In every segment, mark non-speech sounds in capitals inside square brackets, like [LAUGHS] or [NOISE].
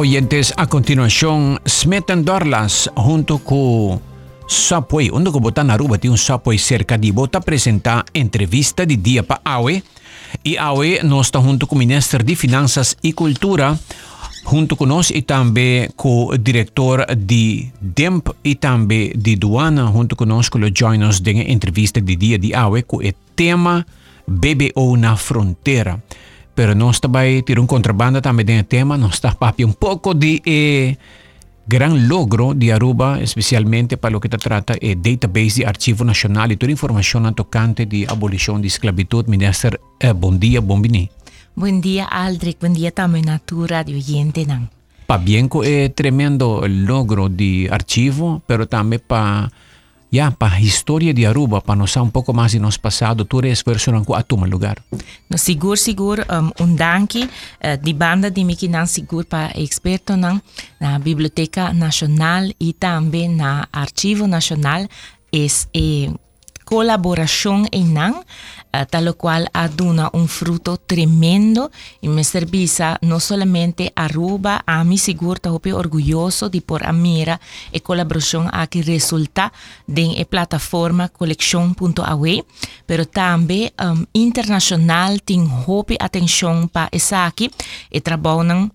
oyentes, a continuación, Smetan Dorlas junto con Subway, onde botar na rua tem um Subway cerca de bota apresentar entrevista de dia para AUE e AUE nós está junto com o Ministro de Finanças e Cultura junto conosco e também com o diretor de DEMP e também de Duana junto conosco o join us de entrevista de dia de AUE com o tema BBO na fronteira. pero não está vai tirar um contrabando também tem tema, não está papi um pouco de eh, gran logro de Aruba, especialmente para lo que te trata el eh, database de Archivo Nacional y toda la información tocante de abolición de esclavitud. Minister, eh, buen día, buen vini. Buen día, Aldrich. Buen día también a tu radio oyente. Para bien, eh, tremendo el logro de archivo, pero también para ya para a história de Aruba, para nós um pouco mais de nosso passado, tu versão com a toma lugar. No seguro seguro um, um danke uh, di banda di miki nan seguro para experto nan na Biblioteca Nacional e também na Arquivo Nacional es eh, colaboración en NAN, uh, tal cual aduna un fruto tremendo y me servisa no solamente Aruba, a mi seguro, orgulloso de por Amira e colaboración a que resulta de la plataforma colección.awe, pero también um, internacional tem hope atención para esa aquí e trabajan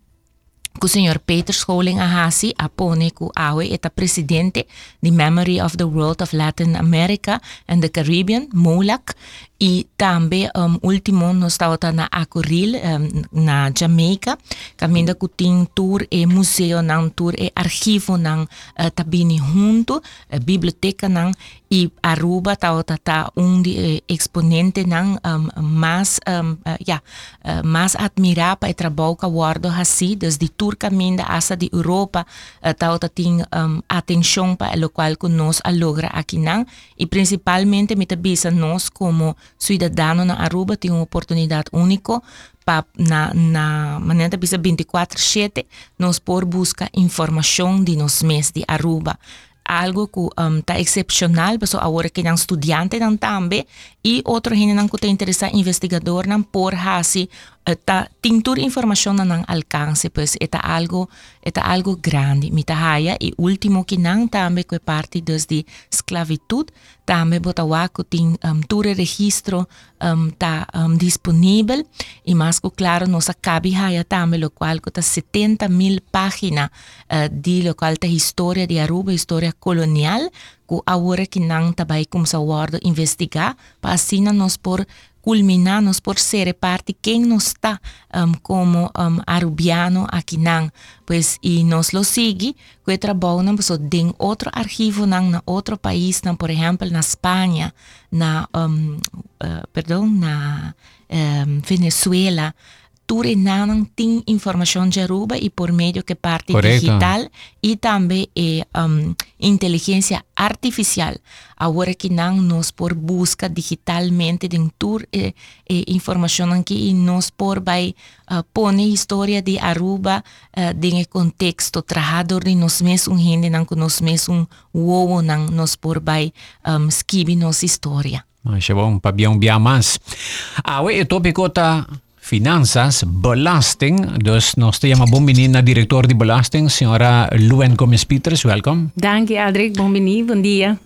o senhor Peter Scholing Ahasi apone ku awe eta presidente di Memory of the World of Latin America and the Caribbean, MOLAC, e também um, último nós estava na Acoril um, na Jamaica caminda com tem tour e museu não tour e arquivo não uh, tabini junto uh, biblioteca não e Aruba estava tá um de exponente não um, mais um, yeah, uh, mais admirar para o trabalho que guardo assim desde tour caminda asa de Europa estava uh, tem um, atenção para o qual que nós logra aqui não e principalmente me tabisa nós como ciudadano en Aruba tiene una oportunidad única para na, na manera 24/7 nos por busca información de nos mes de Aruba. Algo que um, está excepcional, pero ahora que eran estudiantes también y otros gente que te interesa investigador por así está eh, Tintura e información nan alcance, pues está algo, está algo grande. Mitahaya y último que nan también que parte desde esclavitud, también botawaku tin um, ture registro um, ta um, disponible y más que claro nos acabi haya también lo cual que 70 mil páginas uh, eh, de lo cual ta historia de Aruba, historia colonial, que ahora que nan también como se investigar, para así nos por culminarnos por ser parte quien nos está um, como um, arubiano aquí nan pues y nos lo sigue que trabajan pues en otro archivo na otro país nan por ejemplo na España na um, uh, perdón na um, Venezuela tú renanan tin información Yaruba y por medio que parte Correcto. digital y también eh, um, inteligencia artificial. Ahora que nan nos por busca digitalmente de tour eh, eh, información aquí y nos por by, uh, ah, pone historia de Aruba uh, en el contexto trabajador de nos mes un gente nan con nos mes un huevo nan nos por by um, nos historia. Așa, bun, pe bine, bine mas. A, ah, uite, topicota Finanzas, Belasting. Dus nog steeds maar bonbini director de Belasting, senhora Luen Gomes Peters. Welkom. Dank je, Aldrich. Bonbini. Bom dia.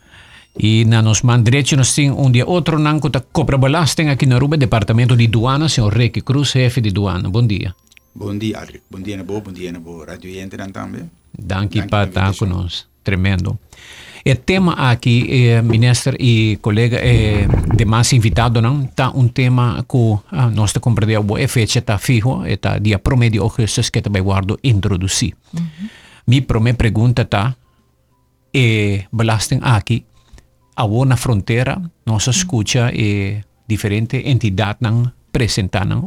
E na nos mandreche nos tem um dia outro nanco da Copra Belasting aqui na Ruba, Departamento de Duana, senhor Reiki Cruz, chefe de Duana. Bom dia. Bom dia, Aldrich. Bom dia, Nabo. Bom dia, Nabo. Radio Yente também. Dank je estar conosco. Tremendo. O tema aqui, eh, ministro e colega, eh, demais invitado, não? Tá um tema que ah, te compreendemos, a fecha está fijo, está dia primeiro de agosto que também guardo introduzir. Uhum. Minha primeira pergunta tá, é belasting aqui, a na fronteira, nós escuta eh, diferente entidade não apresentando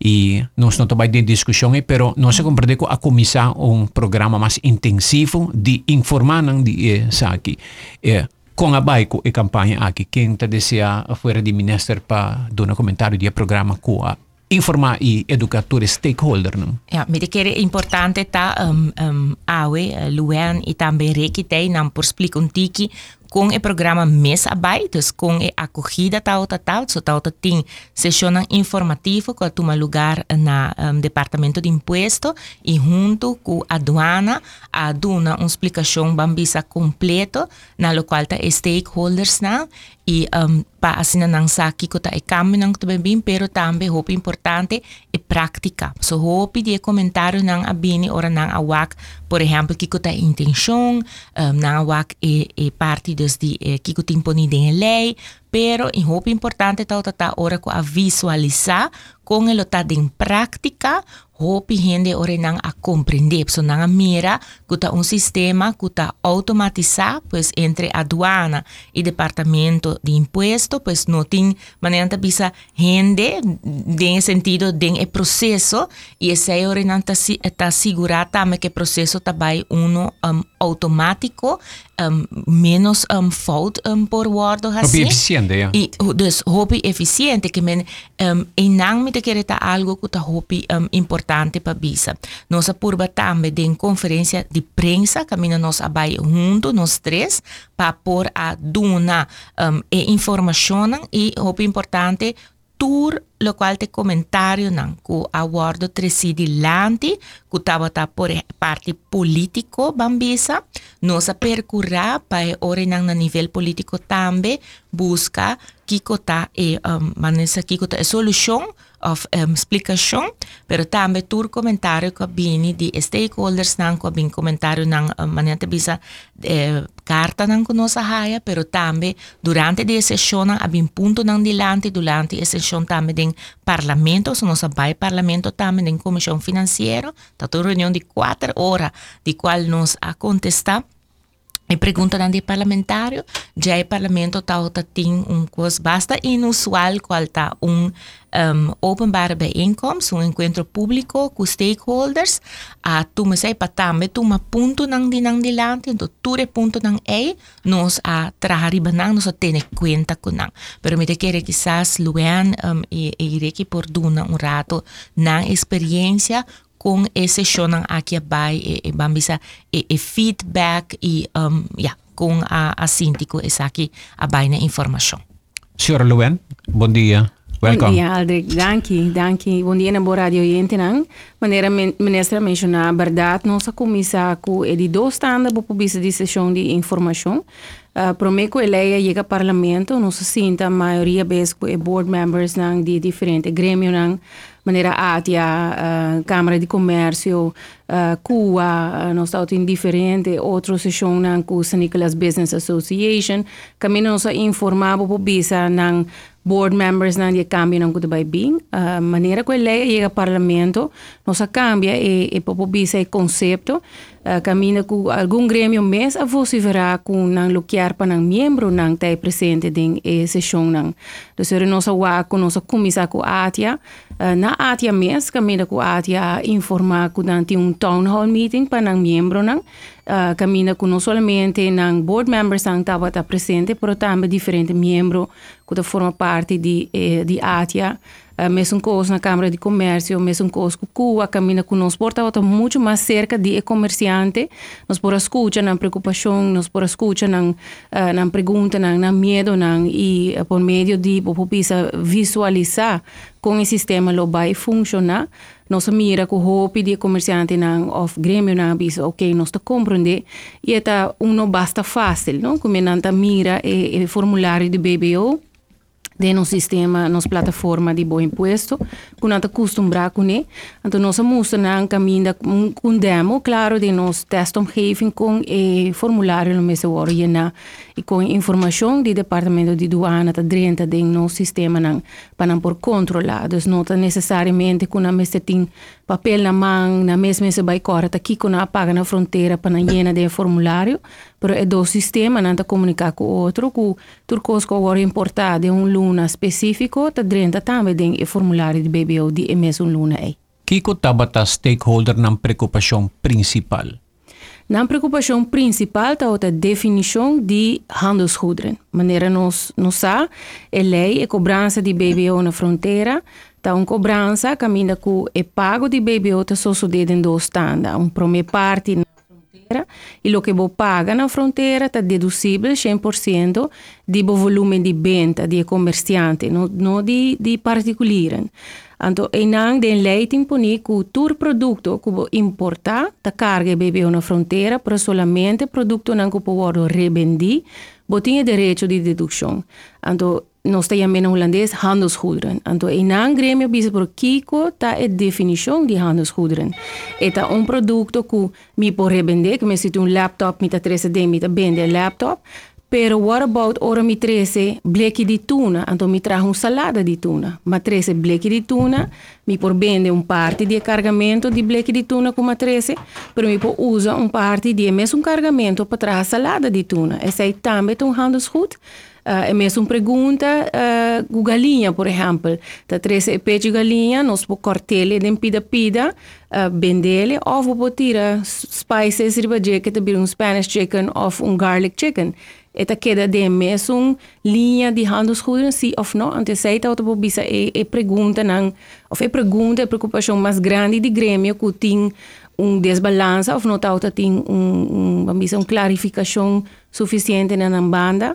e nós não estamos em discussão, pero nós compreendemos a começar um programa mais intensivo de informar de eh, aqui. Eh, a baico e campanha aqui, quem te deseja fora de ministro para dar um comentário do programa com a informa i educatori stakeholder. Nu? Ja, che è importante ta um, um, awe luan i tambe reki tei nam por splicontiki con e programma Mesarbeid, dus con e acolhida tal tal tal, so tal tal tem sessão informativa com a tuma lugar na um, Departamento di Imposto e junto com a aduana aduna uma explicação bambisa completo na lo qual tá stakeholders na i um, paasin na ng saki ko ta ikam ng tubebin pero tambe hopi importante e praktika. So hopi di e komentaryo ng abini ora ng awak. Por ejemplo, kiko ta intensyon, um, ng awak e, e parti dos di e, kiko timponi din lei, pero é roupa importante tal tá, tal tá, hora com a visualizar com ele tá em prática roupa gente ora não a compreender so não mira que tá um sistema que tá automatizar pois entre aduana e departamento de imposto pois pues, não tem maneira de pisa gente tem sentido tem é processo e esse ora não tá tá segurar também que processo tá vai uno um, automático um, menos um, fout um, por woorden gaan zien. eficiënte, ja. Y, dus hopi eficiente, que men um, enang me te querer algo que ta hopi um, importante para bisa. Nós apurba também de conferência de prensa, caminha nós abai junto, nós três, para pôr a duna um, e informação e o importante tour lo qual te comentario nan ku awardo tresidi lanti ku tabata por parte politico bambisa nosa percurra pa e ore nan na nivel politico tambe busca kiko ta e um, manesa kiko ta e solution of ehm, um, Splication, tambe tur commentario ka bini di stakeholders nan ko bin komentarju nan um, eh, manete bisa eh, carta nan konosa haya, pero tambe durante di sessione abin punto nan dilante durante di sessione tambe din parlamento, sono sa bai parlamento tambe din commission finanziero, tato riunione di 4 ora di qual nos a contestar e pergunta de parlamentário, já o parlamento tá tem um coisa basta inusual qual tá um, um openbare bijeenkomst, um encontro público com stakeholders, a tu me sei para também tu uma ponto nang di nang dilante, então tu ponto nang ei, nos a trahariba nang nos a tene conta com nang. Pero me te quere quizás Luan um, e, e ireki por duna um rato. Nang experiência kung e-sesyon ng Akiabay, e e bambisa e-feedback, e, e um, yeah, kung uh, asintico e saki abay na informasyon. Sir Luen, bon dia. Welcome. Bom dia, Aldrich. Danke, danke. Bom dia na boa radio yentenang. Maneira ministra menciona a verdade, nossa comissa com ele dois standard para publicar de sessão de informação. Uh, prometo eleia chega ao parlamento, não se sinta a maioria vezes com board members nang de diferente grêmio nang maneira ATIA, uh, Câmara de Comércio, uh, CUA, uh, nós estamos em diferente outras sessões com o St. Nicholas Business Association, caminho nós informar para bisa nang board members na dia cambia não kuda bem a maneira que ele chega ao parlamento nós cambia e e para bisa o conceito uh, caminha com algum grêmio mês a você verá com não luquear para não membro não presente em e sessão não então nossa wa com nossa comissão com ATIA. Uh, na ATIA mês caminha com a ATIA informar com não tem um town hall meeting para não membro não uh, caminha com não somente board members não estava presente, mas também diferentes membros que formam parte de eh, de ATIA mesmo coisa na Câmara de Comércio, mesmo coisa com Cuba, caminha conosco, porta muito mais cerca de comerciante, nós por escuta na preocupação, nós por escuta na uh, na pergunta, na, na medo, na, e uh, por meio de popisa visualizar como o sistema lo vai funcionar, nós mira com o de comerciante na of grêmio na bisa ok nós está compreender e é um basta fácil não como não mira e, e formulário de BBO de no sistema, nos plataforma de bom imposto, que nós acostumbrar com ele. Então, nós mostra na caminho com demo, claro, de nós testomgeving com o formulário no mês de na e com informação do departamento de douana tá dentro do nosso sistema não para por controlar. Então, não necessariamente com a mesa tem papel na mão, na mesma se vai correr aqui com a paga na fronteira para llenar de formulário, pero é do sistema não comunicar com o outro, que turcos que agora importar de um luna específico, tá dentro também do formulário de BBO de mesmo luna aí. Kiko tabata stakeholder ng preocupação principal? Na preocupação principal está a definição de handelsgoederen. Maneira nos nos sa, é lei e cobrança de BBO na fronteira, Tá um cobrança, caminha com é pago di bebê outra só sucede em dois tanda. Um primeira parte na fronteira e lo che vou paga na fronteira está deducibile 100% do volume di venda di commerciante não, não de, de particular. Anto enang den leiting poni ku tur producto ku importa ta carga bebe una frontiera pero solamente producto nan ku po rebendi botinha direito de dedução. Anto nós temos em holandês handelsgoederen. Então, in een gremio bisa por Kiko tá a definição de handelsgoederen. Eta um produto que me por revender, que me situ um laptop, me tá 3D, me tá vende laptop, Pero what about ora mi trece blechi di tuna? Então mi trago um salada di tuna. Ma trece blechi di tuna, mi por vende un parte di cargamento di blechi di tuna com ma trece, pero mi por usa un parte di mesmo um cargamento para trazer salada di tuna. E sei também um handelsgoed. Uh, é mesmo pergunta uh, galinha, por exemplo. Tá três peixe de galinha, nós podemos cortar ele, pida pida, uh, vender ele, ou vou tirar spices, riba que tá um Spanish chicken ou um garlic chicken. Eta queda de mesmo linha de handelsgoederen, sim ou não? Ante sei tá bisa e, e pergunta não, ou é pergunta, preocupação mais grande de grêmio que tem um desbalança ou não tá tem um, um, um, clarificação suficiente na banda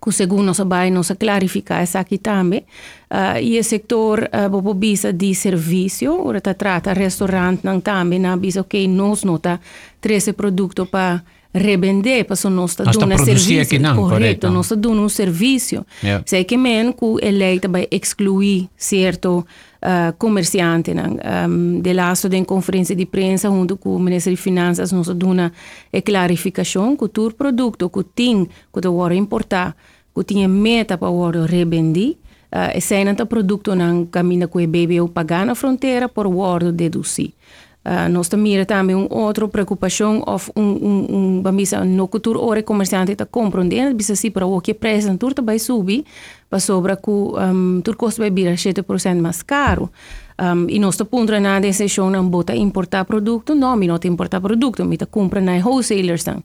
que segundo nossa bem nossa clarificar essa aqui também uh, e o setor uh, bobo bisa de serviço ora tá trata restaurante não também na bisa ok nós nota três produtos para revender, para nós está dando um serviço. Correto, nós está dando um serviço. Yeah. Sei que men que eleita vai excluir certo uh, comerciante. Um, de laço de conferência de prensa, junto com o Ministério de Finanças, nós dando uma clarificação que todo produto que tem, que tu importar, que tinha meta para o revender, uh, e se não produto não caminha com o bebê ou pagar na fronteira, por o deduzir. Uh, nós também também outra preocupação of um um um bambisa no futuro ora comerciante está compreendendo bisa si para o que preço tur vai subir para sobra que um, tur custo vai vir 7% mais caro. Um, e nós ponto na decisão não bota importar produto. Não me não importar produto me tá compra na wholesalers não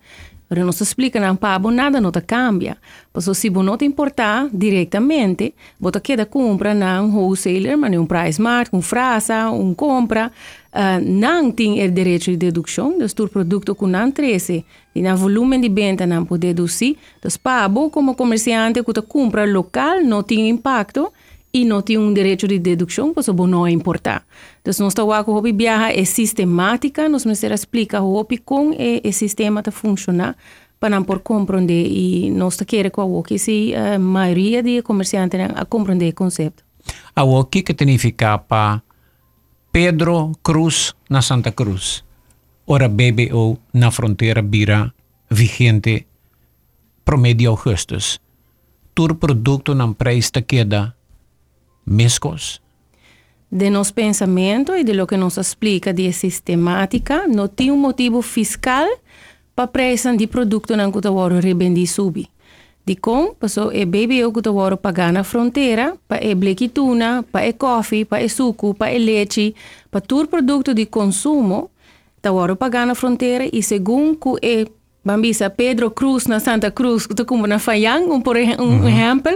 Pero nos explica não pabo nada não cambia. Pois se você não importar diretamente, você queda compra na um wholesaler, mas um price mark, um frasa, um compra, uh, não tem o direito de dedução, dos então, produto que não trece, e na volume de venda não pode deduzir. Então, pabo como comerciante que compra local não tem impacto, e não tem um direito de dedução, pois o não importar. Então, nós estamos com a viaja é sistemática, nós vamos explicar como com o sistema está funciona para por compreender e nós queremos que se a maioria de comerciantes a compreender o conceito. Ah, o que significa para Pedro Cruz na Santa Cruz? Ora BBO na fronteira vira vigente promedio augustus. Tur produto na preço queda mescos? De nosso pensamento e de lo que nos explica de sistemática, não tem um motivo fiscal para preço de produto não que o rebendi subir. di kom so e baby ook te worden pagana frontera pa e bleki tuna pa e koffie pa e suku pa e leche pa tur producto di consumo ta worden pagana frontera e y según ku e bambisa Pedro Cruz na Santa Cruz te como na Fayang un por ejemplo un ejemplo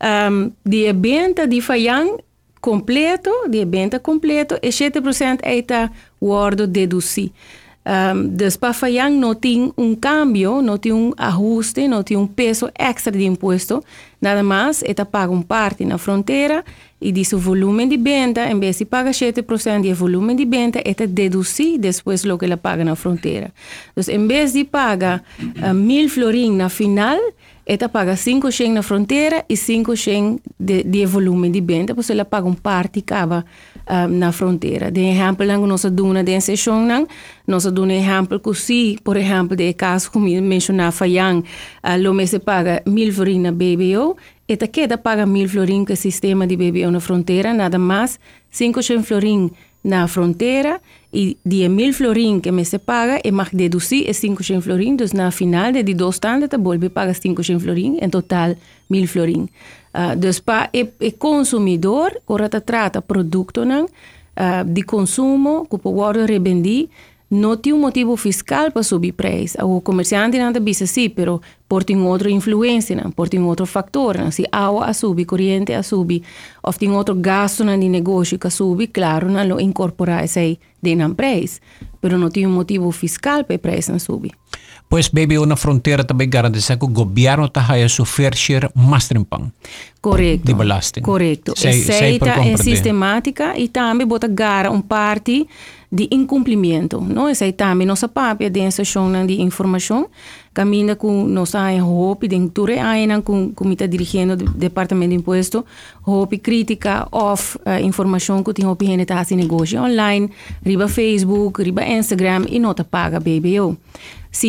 um, di e venta di Fayang completo di e venta completo e 7% eita worden deduci Um, después Fayán no tiene un cambio, no tiene un ajuste, no tiene un peso extra de impuesto, nada más, esta paga un parte en la frontera y de su volumen de venta, en vez de pagar 7% del volumen de venta, esta deduce después lo que la paga en la frontera. Entonces, en vez de pagar uh, mil florín en la final, esta paga 5 en la frontera y 5 de, de volumen de venta, pues la paga un parte cada uh, na fronteira. De exemplo, nós duna de sessão, nós duna exemplo que se, por exemplo, de caso como mencionava Fayang, uh, lo se paga mil florin na BBO, eta queda paga mil florin que sistema de BBO na fronteira, nada mais, 500 florin na fronteira e de mil florin que me se paga e mag deduzir é 500 florin, então na final de dois tandas, tá bolbe paga 500 florin, em total mil florin. Uh, dus para o, o consumidor, agora trata produto não, uh, de consumo, que pode revender, não tem um motivo fiscal para subir preço. O comerciante não diz sim, pero por tem outra influência, não, por tem outro fator. Não. Se água a subir, corrente a subir, ou tem outro gasto no negócio que subir, claro, não lo incorporar esse de não preço. Pero não tem um motivo fiscal para preço não subir. Pois, baby, na fronteira também garante que o governo está a sofrer share mais trimpang. Correto. De belasting. Correto. Sei, sei Aceita é sistemática e também bota gara um parte de incumprimento. Não é também nossa papia de inserção de informação caminha com nossa hope de tudo ainda com com está dirigindo o departamento de imposto hope crítica of uh, informação que tem hope gente tá negócio online riba Facebook riba Instagram e nota paga BBO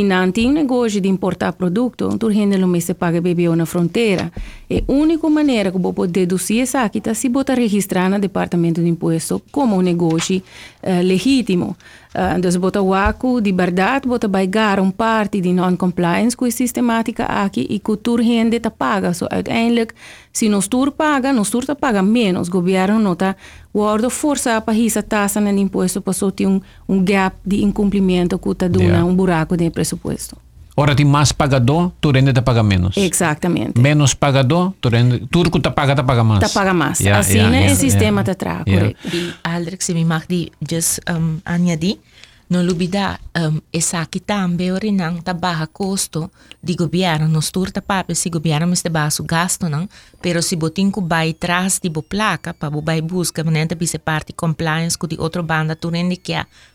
não tem um negócio de importar produto, então gente não se paga BBO na fronteira. É a única maneira que você pode deduzir essa aqui é se você registrar no Departamento de Imposto como um negócio uh, legítimo. Eh, dus bota waku di verdad bota baigar un parti die non-compliance cui sistematica aki i cultuur hende dit paga. So uiteindelijk, si nos tour paga, nos ta paga menos. Gobierno nota wordo forza pa hisa tasa en impuesto pasoti un, un gap di incumplimento kuta duna yeah. un buraco de presupuesto. Ότι μας παγαντό, του ρένε τα παγαμένος. Exactamente. Μένος παγαντό, του ρένε, τούρκου τα παγα τα παγαμάς. Τα παγαμάς. Yeah, Ας είναι yeah, yeah, συστήματα yeah. τράκου. Yeah. Η άλλαξη μη μάχδη, just um, ανιαδί, νο λουμπιδά, um, εσά κοιτάμπε ορινάν τα μπάχα κόστο, δι γομπιάρα, νο στούρ τα πάπε, σι γομπιάρα μες τα μπάσου γάστονα, πέρο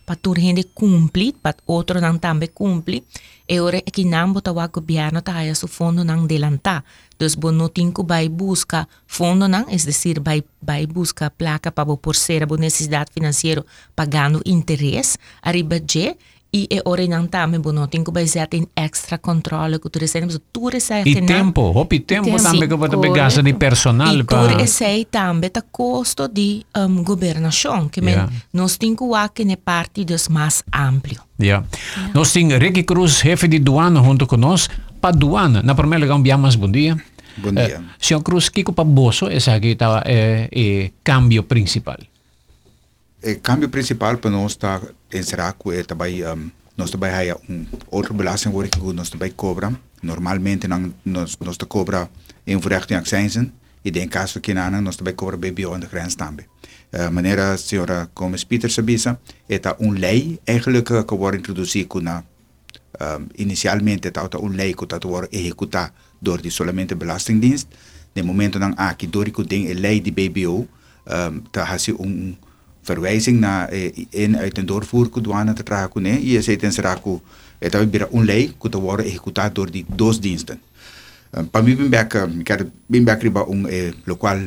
pa tu rende cumpli pa outro não também cumpli e ora é que não bota o governo tá aí su fundo não delanta dus bo no tinku vai busca. Fundo não es decir vai vai busca placa para bo por ser bo necessidade financeiro pagando interesse arriba je e é bo no tinku vai ser tem extra controle que tu recebes tu recebes e tempo hopi tempo também que você gasta de personal e tu recebes também tá custo de um, governação que yeah. nós tinku a que ne parte dos mais amplo Yeah. yeah. Nós temos Ricky Cruz, chefe de doana, junto conosco. Para doana, na primeira lugar, um mais bom dia. Bom dia. Uh, senhor Cruz, que para bolso esse aqui está é, é cambio principal? O cambio principal para nós está em Seraco é também um, nós também há um outro belasting que nós também cobra. Normalmente nós nós cobra em verrechting accijnsen. E em caso que não, nós também cobra BBO de grens também. Uh, maneira a senhora Gomes Peter sabisa, é uma lei eigenlijk que wordt introduzido na um, inicialmente está uma lei que está executada door die solamente belastingdienst. De momento dan aki door ik ding een lei die BBO, um, ta hasi een verwijzing naar eh, in uit doorvoer douane te je in seraku het hebben onlei door die dos diensten eh, pami bin back ik had bin back riba un eh, lokaal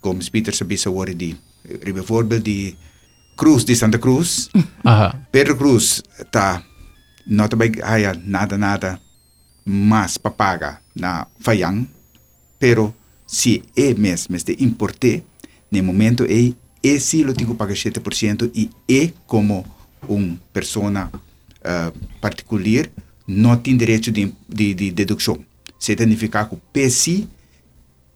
Gomes Peters bisa worden die eh, die Cruz di Santa Cruz [LAUGHS] Pedro Cruz ta nota bij nada nada mas papaga na fayang pero si este importe momento é esse lo tenho que pagar 7% e é como uma pessoa uh, particular não tem direito de, de, de. Se significa que o PSI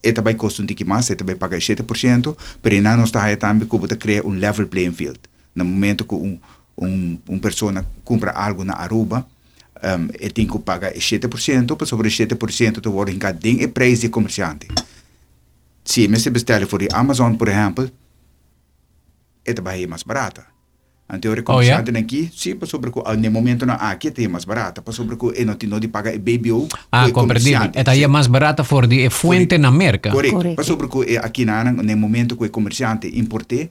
é também custa um pouco mais, é também pagar 7%, mas não está aí também que você cria um level playing field. No momento que um, um, uma pessoa compra algo na Aruba, um, e tem que pagar 7%, para sobre 7% tu wordt ding e preço de comerciante. Se você bestellen voor de Amazon, por exemplo, é também mais barata. Então, o comerciante oh, yeah? aqui, sim, para sobre que no momento não aqui é mais barata, para sobre que e não tem de pagar BBO. Ah, compreendi. É daí mais barata for de fuente na América. Correto. Para sobre que aqui no momento que o comerciante importe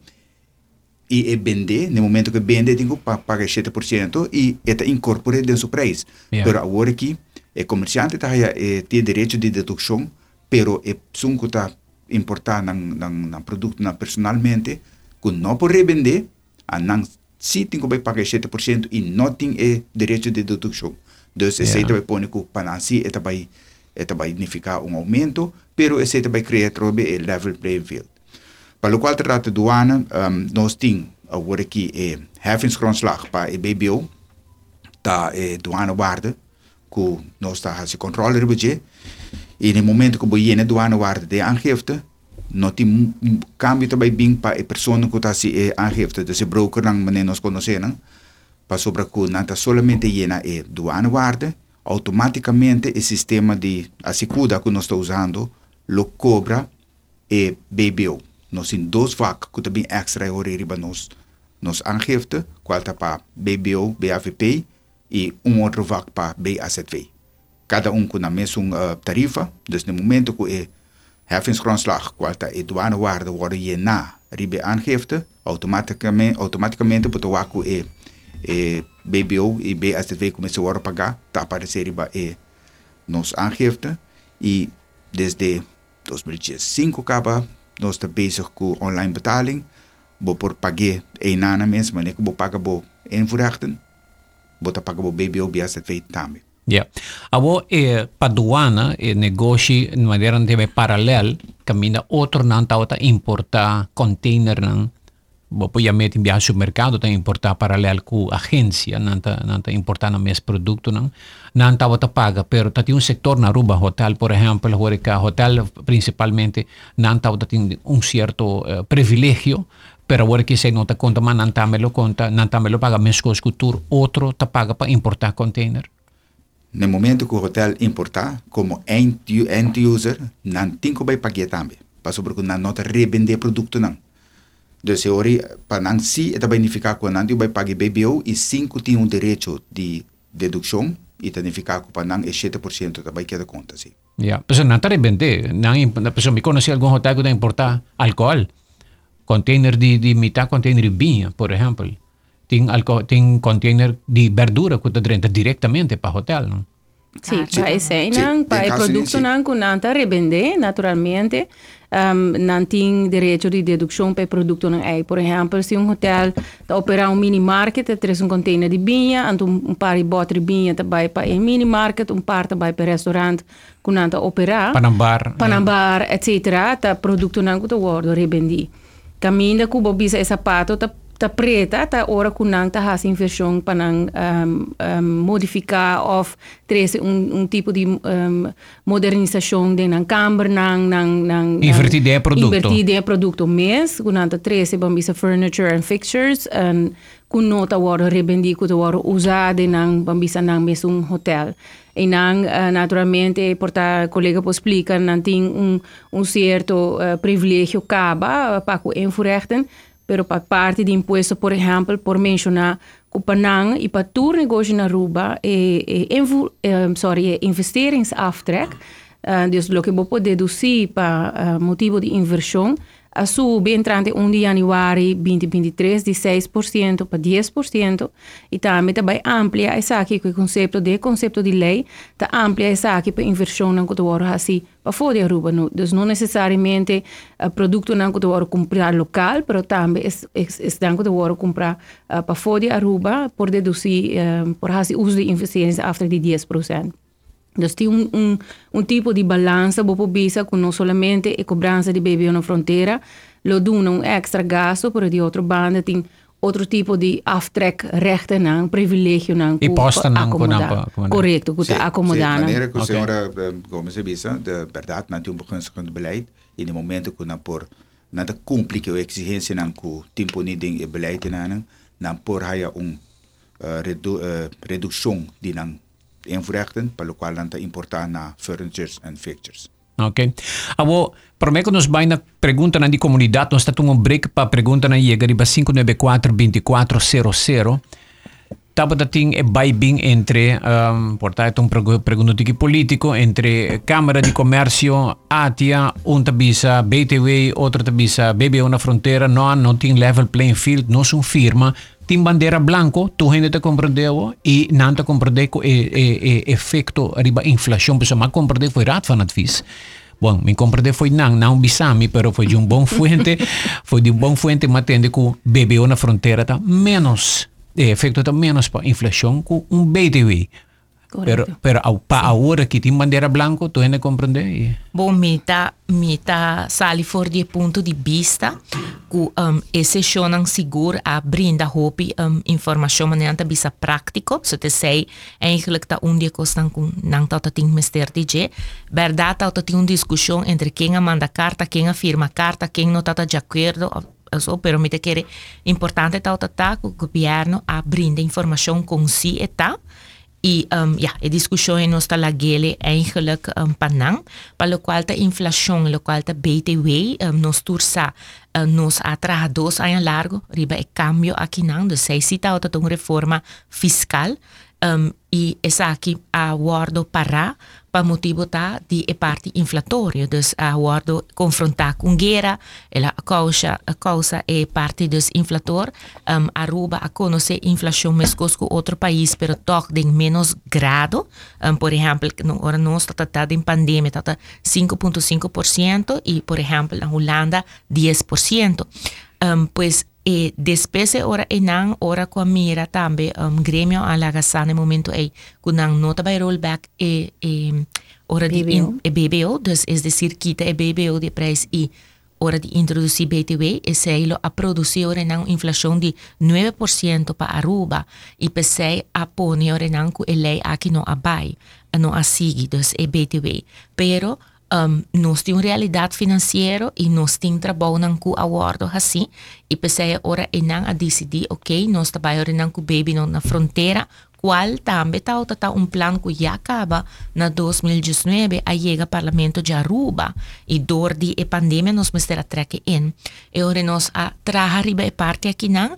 e é vender, no momento que vende, tem que pagar 7% e está incorporado dentro do preço. Yeah. Pero agora aqui, o comerciante tá, é, tem direito de dedução, pero é sum que está na, na produto na personalmente, que não pode vender, a não se tem que pagar 7% e não tem é, direito de dedução. Então, esse yeah. vai pôr que para si, é vai, é vai significar um aumento, pero esse vai criar o level playing field. Para o qual trata do ano, um, nós temos agora aqui é heffingsgrondslag para o BBO, tá é douanewaarde, que nós a controle do budget. E no momento que você tem douanewaarde de aangifte, não tem câmbio também bem para a pessoa que está se aangifte, dus broker não maneira nós conhecemos, para sobre que não solamente llena é doana guarda, automaticamente o sistema de assicura que nós estamos usando lo cobra e BBO. Nós temos dois vacas que também extra horário para nós, nos aangifte, qual está para BBO, BAVP e um outro vac para BAZV. Cada um com a mesma uh, tarifa, dus no momento que Heffingsgrondslag kwalta douanewaarde worden hierna. Ribe aangifte, automaticamente de waku e. E BBO, e BSTV commissie worden paga, tapa de seriba e. Nos aangifte. E desde 2005 kaba, nos te bezig ku online betaling. Bo por pagé een nana mens, maar ik bo paga bo invoerrechten. Bo te paga bo BBO, BSTV tambi. Ja. Abo eh, paduana e negócio de maneira de paralelo, caminha outro não tá importar container não obviamente em viagem supermercado tem importar paralelo com agência não tá não tá importar no mesmo produto não não tá outra paga pero tem um setor na Aruba hotel por exemplo que hotel principalmente não tá tem um certo uh, privilégio pero agora que se não tá conta mas não tá me lo conta não tá me lo paga que tour outro tá paga para importar container no momento que o hotel importar como end, end user não tem que pagar também para sobre que não nota revender produto não Dus ori para si eta significa que nanti vai pagar BBO e 5 tem um direito de dedução e significa que para não é 7% também queda conta sim. Yeah, pero não está vender, não, pero me conheci algum hotel que importar álcool, container de, de container de vinho, por exemplo. tem, alcohol, din container de verdură cu tot drentă directamente pa hotel. ¿no? Sí, ah, cioè, sí, ese sí, nan, pa el producto sí. nan con nanta revende naturalmente ehm, um, nan ting derecho de deducción pe producto nan ei. Eh, Por ejemplo, un hotel ta opera un mini market, tres un container di binha, ant un, un par de botre binha ta bai pa mini market, un par ta bai pe restaurant con opera. Panambar. Panambar, eh. yeah. etc. Ta producto nan ku ta wordo rebendi. Caminda ku bobisa e sapato ta ta preta ta ora kunang ta has inversão para um, um, modificar of trazer um, um tipo de um, modernização de nang câmara nang nang nang invertir de produto. invertir de produto mês kunang ta trazer bambisa furniture and fixtures and kun nota word rebendi ku word usado nang bambisa nang mes um hotel. E nang uh, naturalmente porta colega pos explica nang ting um um certo uh, privilégio caba uh, para ku invoerrechten pero para parte de imposto, por exemplo, por mencionar que o Panang e para todo negócio na Aruba é, é, é, sorry, é investeringsaftrek. Uh, dus lo que vou poder deduzir para uh, motivo de inversão a subir entrante 1 de januari 2023 de 6% para 10% e também também amplia essa aqui que o conceito de conceito de lei tá amplia essa aqui para inversão não que tu assim para fora de Aruba. Não então não necessariamente o produto não que tu comprar local mas também é não que tu comprar uh, para fora de Aruba por deduzir uh, por assim uso de investimentos after de 10% Dus die un, un, un tipo di balanza bopo bisa con non solamente e cobranza di baby una frontiera, lo dona un extra gasto per di andere banda die andere tipo di aftrekrechten na, privilegio na, e posta na acomodar. Correcto, kuta accommoderen. acomodar. Sí, wanneer ik okay. senhora komen eh, ze Bisa, de verdade, natuurlijk een begunstigend beleid, in de momento kuna por na de complique exigência na ku tempo ni ding e beleid na na por haya un uh, redu, eh, reduction di invoerrechten, pelo qual não importar na furnitures and fixtures. Ok. Abo, para mim que nos vai na pergunta na de comunidade, nós estamos um break para pergunta na Iega, riba 594-2400. Tapa da ting é baibing entre, um, portanto, um pergunta de político, entre Câmara de Comércio, ATIA, um tabisa BTW, outro tabisa BBO na fronteira, não, não tem level playing field, não são firma, tem bandeira branco, tu ainda te compreendeu e não te compreendeu o efeito riba inflação, pessoal, mas compreendeu foi rato van. Bom, me compreendeu foi não, não bisami, pero foi de um bom fuente, [LAUGHS] foi de um bom fuente, mas tende que BBO na fronteira tá menos, efeito tá menos para inflação que um BTW. Pero, pero au, pa, sí. ahora que tiene bandera blanca, tú tienes que comprender. Bom, meta, meta sali for de punto de vista, que um, ese shonan sigur a brinda hopi um, información manianta bisa práctico, so te sei en eigenlijk ta un die kostan kun nang ta ting mester DJ, verdad ta ta un discusión entre quien manda carta, quien firma carta, quien no ta de acuerdo, um, eso, pero me te quiere importante ta ta ta, que gobierno a brinda información con si eta, e um, ja, a discussão nos está lagele eigenlijk um, panang, para o qual a inflação, o qual a BTW um, nos tursa uh, nos atraha dos anos largo, riba e cambio aqui não, dus zij cita outra uma reforma fiscal. Um, e essa aqui aguardo para per motivo ta di e parte inflatoria, dus a guardo confronta con guerra e la causa, a causa e parte dus inflator um, Aruba a conoce inflación mescos con otro país, pero toch de menos grado, um, por ejemplo, no, ahora no está tratada en pandemia, está 5.5% y por ejemplo en Holanda 10%. Um, pues e después ora enang ora kwa mira tambe um, gremio alagasane momento e kunang nota by rollback e, e ora BBO. di in, e BBO, dus es decir quita e BBO de prijs e ora di introducir BTW e sei lo a produzir ora nang inflação de 9% pa Aruba e pe sei a poni ora nang ku e lei aqui no abai no a sigi dus e BTW pero um, nós temos realidade financeira e nós temos trabalho com acordo assim e pensei ora e não a decidir ok nós trabalhamos com o baby na fronteira qual também está tá um plano que já acaba na 2019 a chega parlamento de Aruba e dor de a pandemia nós vamos ter a treque in e ora nós a traga riba e parte aqui não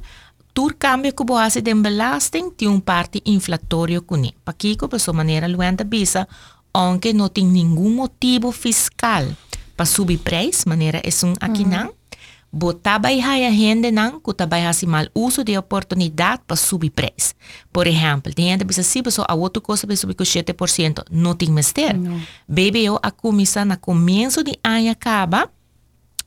Tur cambio que base de belasting tem um parte inflatório com ele. Para que, por sua maneira, luenta bisa aunque no tiene ningún motivo fiscal para subir precio, manera es un aquí nan. Botaba y hay gente nan, que trabaja así mal uso de oportunidad para subir precio. Por ejemplo, la gente dice, sí, pues, pero a otra cosa para subir con 7%, no tiene mister. No. Bebeo a comisa comienzo de año acaba,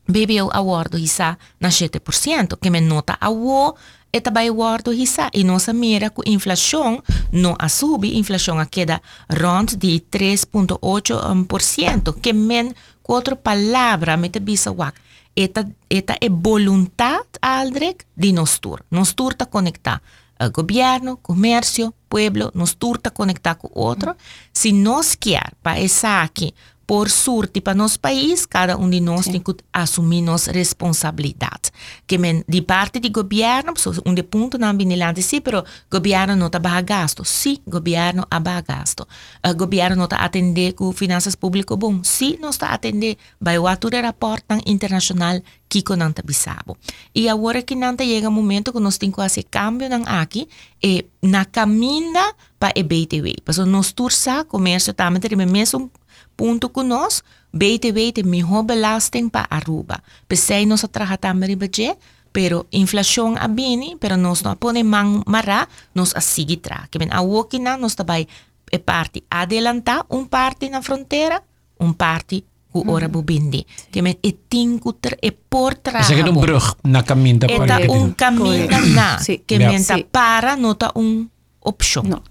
BBO a guardo isa na 7%, que me nota a o e também guardo hisa e nossa mira com inflação não a subir, inflação a queda rond de 3.8%, que men quatro palavras me te bisa wak. Eta eta é vontade aldrek de nos tur. Nos tur ta conectar uh, governo, comércio, pueblo, nos tur ta conectar com outro. Se nós quer para essa aqui por sorte para nosso país, cada um de nós Sim. tem que assumir nossa responsabilidade. Que men, de parte do governo, um de ponto não vinilante, sim, pero governo não está gasto. Sim, governo a gasto. O governo não está atender com finanças públicas bom. Sim, não está atender. Vai o ator internacional que está bisabo. E agora que não chega o momento que nós temos que fazer cambio aqui, e na caminha para o BTW. Porque nós tursa comércio também mesmo Punto kunos, beter weten, mejor belasting para Aruba. Pesei nos atrahatamos budget, pero inflación a bini, pero nos no pone man mara, nos asigi tra. Que ben a wokina nos tabai eh, e parte adelanta, un parte na frontera, un parte ku ora bubindi. Que men e tinkuter e portra. Es que un brug na caminta para. Eta un caminta na. Que men ta para nota un option. No.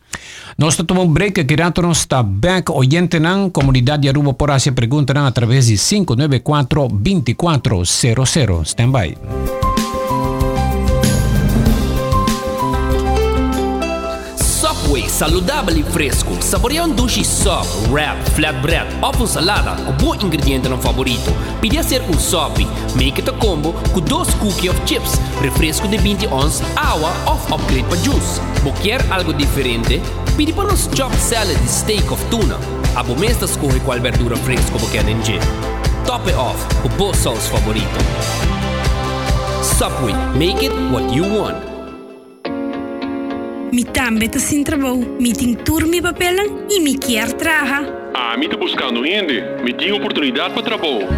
Nós tomamos um break dentro nós está back oyente nan comunidade Aruba por Asia pergunta nan através de 594 2400 stand by. овој, салудабл и фреско. Saboreon duci soft, wrap, flatbread o salata, cu buon ingrediente non favorito. Pidi a hacer un sopi. Make it a combo con dos cookie of chips, refresco di 20 ons, agua of upgrade pa juice. Boquer algo diferente? Pidi per un chopped salad di steak of tuna. Abo mesta scorre qual verdura fresco boquer in giro. Top it off cu bo sauce favorito. Subway, make it what you want. Mi também está sem trabalho. Mi tem turma papelang e me quer traga. Ah, me está buscando gente. Me tem oportunidade para trabalho.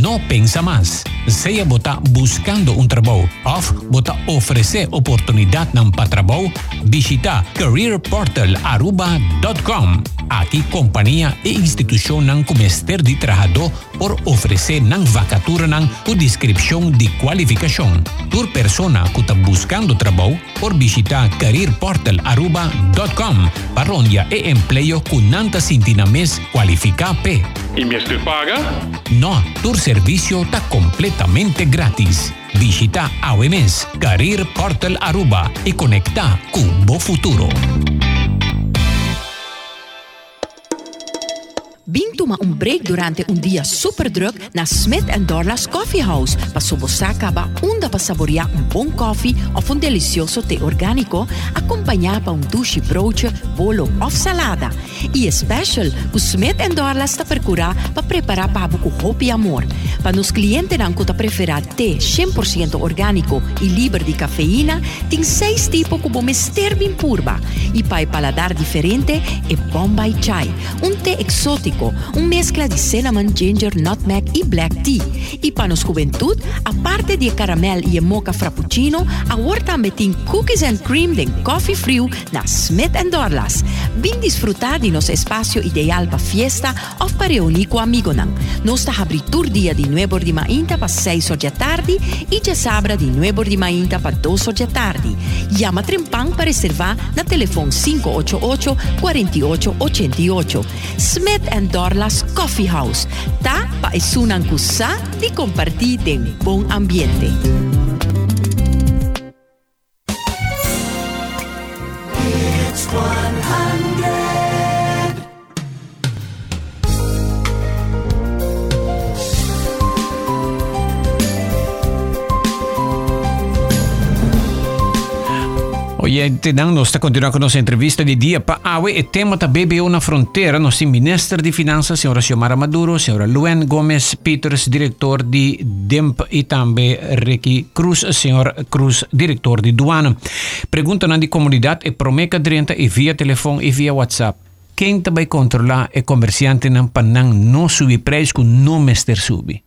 Não pensa mais. Seja bota buscando um trabalho ou bota oferecer oportunidade não para trabalho, visita careerportalaruba.com. Aqui companhia e instituição não comester de trabalhador por oferecer não vacatura com descrição de qualificação. Por persona que está buscando trabalho, por visitar careerportalaruba.com para onde é emprego que não está sentindo qualificar. ¿Y mi este paga? No, tu servicio está completamente gratis. Visita AWMS, Career Portal Aruba y conecta Cubo Futuro. Bing toma um break durante um dia super druk na Smith Dorlas Coffee House para sobosar ba onda para saborear um bom coffee ou um delicioso té orgânico acompanhado por um douche broodje, bolo ou salada. E special, o Smith Dorlas está percurar para preparar para com hope e amor. Para nos clientes que preferir té 100% orgânico e livre de cafeína, tem seis tipos como mister bem purba. E para paladar diferente é Bombay Chai, um té exótico, fresco, un mezcla de cinnamon, ginger, nutmeg y black tea. Y para nuestra juventud, aparte de caramel y mocha frappuccino, ahora también tiene cookies and cream de coffee frío na Smith and Dorlas. Bien disfrutar de nuestro espacio ideal para fiesta o para reunir con amigos. Nuestra abritura día de 9 de mañana para 6 de tarde y ya sabra de 9 de mañana para 2 de tarde. Llama Trempan para reservar na teléfono 588 4888. Smith and Dorlas Coffee House. Ta pa isunan kusa y compartir den buen ambiente. Nós está continuando com nossa entrevista de dia para Awe e tema da BBO na fronteira. Nós temos ministro de Finanças, senhora Xiomara Maduro, senhora Luen Gomes Peters, diretor de DEMP e também Ricky Cruz, senhor Cruz, diretor de Duana. Pergunta na de comunidade e promeca 30 e via telefone e via WhatsApp. Quem vai controlar é comerciante não para não subir preço com não mester subir?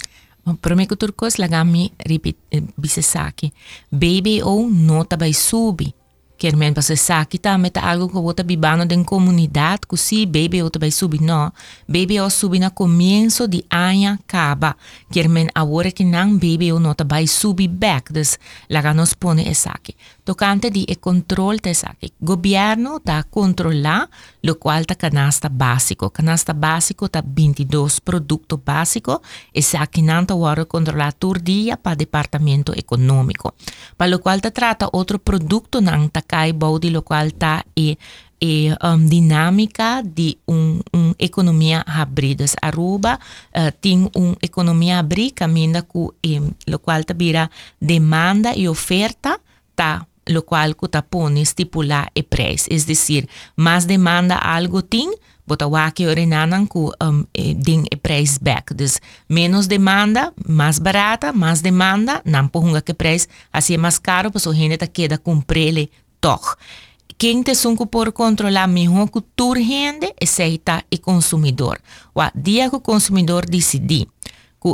Promeco turcos lagami ripit bisesaki. BBO não vai subir. Kermen pasesa kita meta algo que vota bibano den comunidad cusi baby ota bay subi no. Baby o subi na comienzo di anya kaba. Kermen awore que nan baby o nota bay subi back. Dus laga nos pone esaki toccante di e control tesacchi. Governo da controllare lo qualta canasta basico. Canasta basico da 22 prodotto basico e sacchinanto vuole controllare turdia per dipartimento economico. Ma lo qualta tratta altro prodotto non taccai body lo qualta e e um, dinamica di un'economia un abrida. Aruba eh, uh, tiene un'economia abrida che lo quale bira domanda e offerta da lo cual Cutapún estipula e pres, es decir, más demanda algo tin, botawaki orinanan ku um, e, din e pres back. Entonces, menos demanda, más barata, más demanda, nan pohunga que pres, así es más caro, pues o gente queda comprele toch. Quem te sunku por controlar mejor que tu gente es el consumidor. O dia que consumidor decidir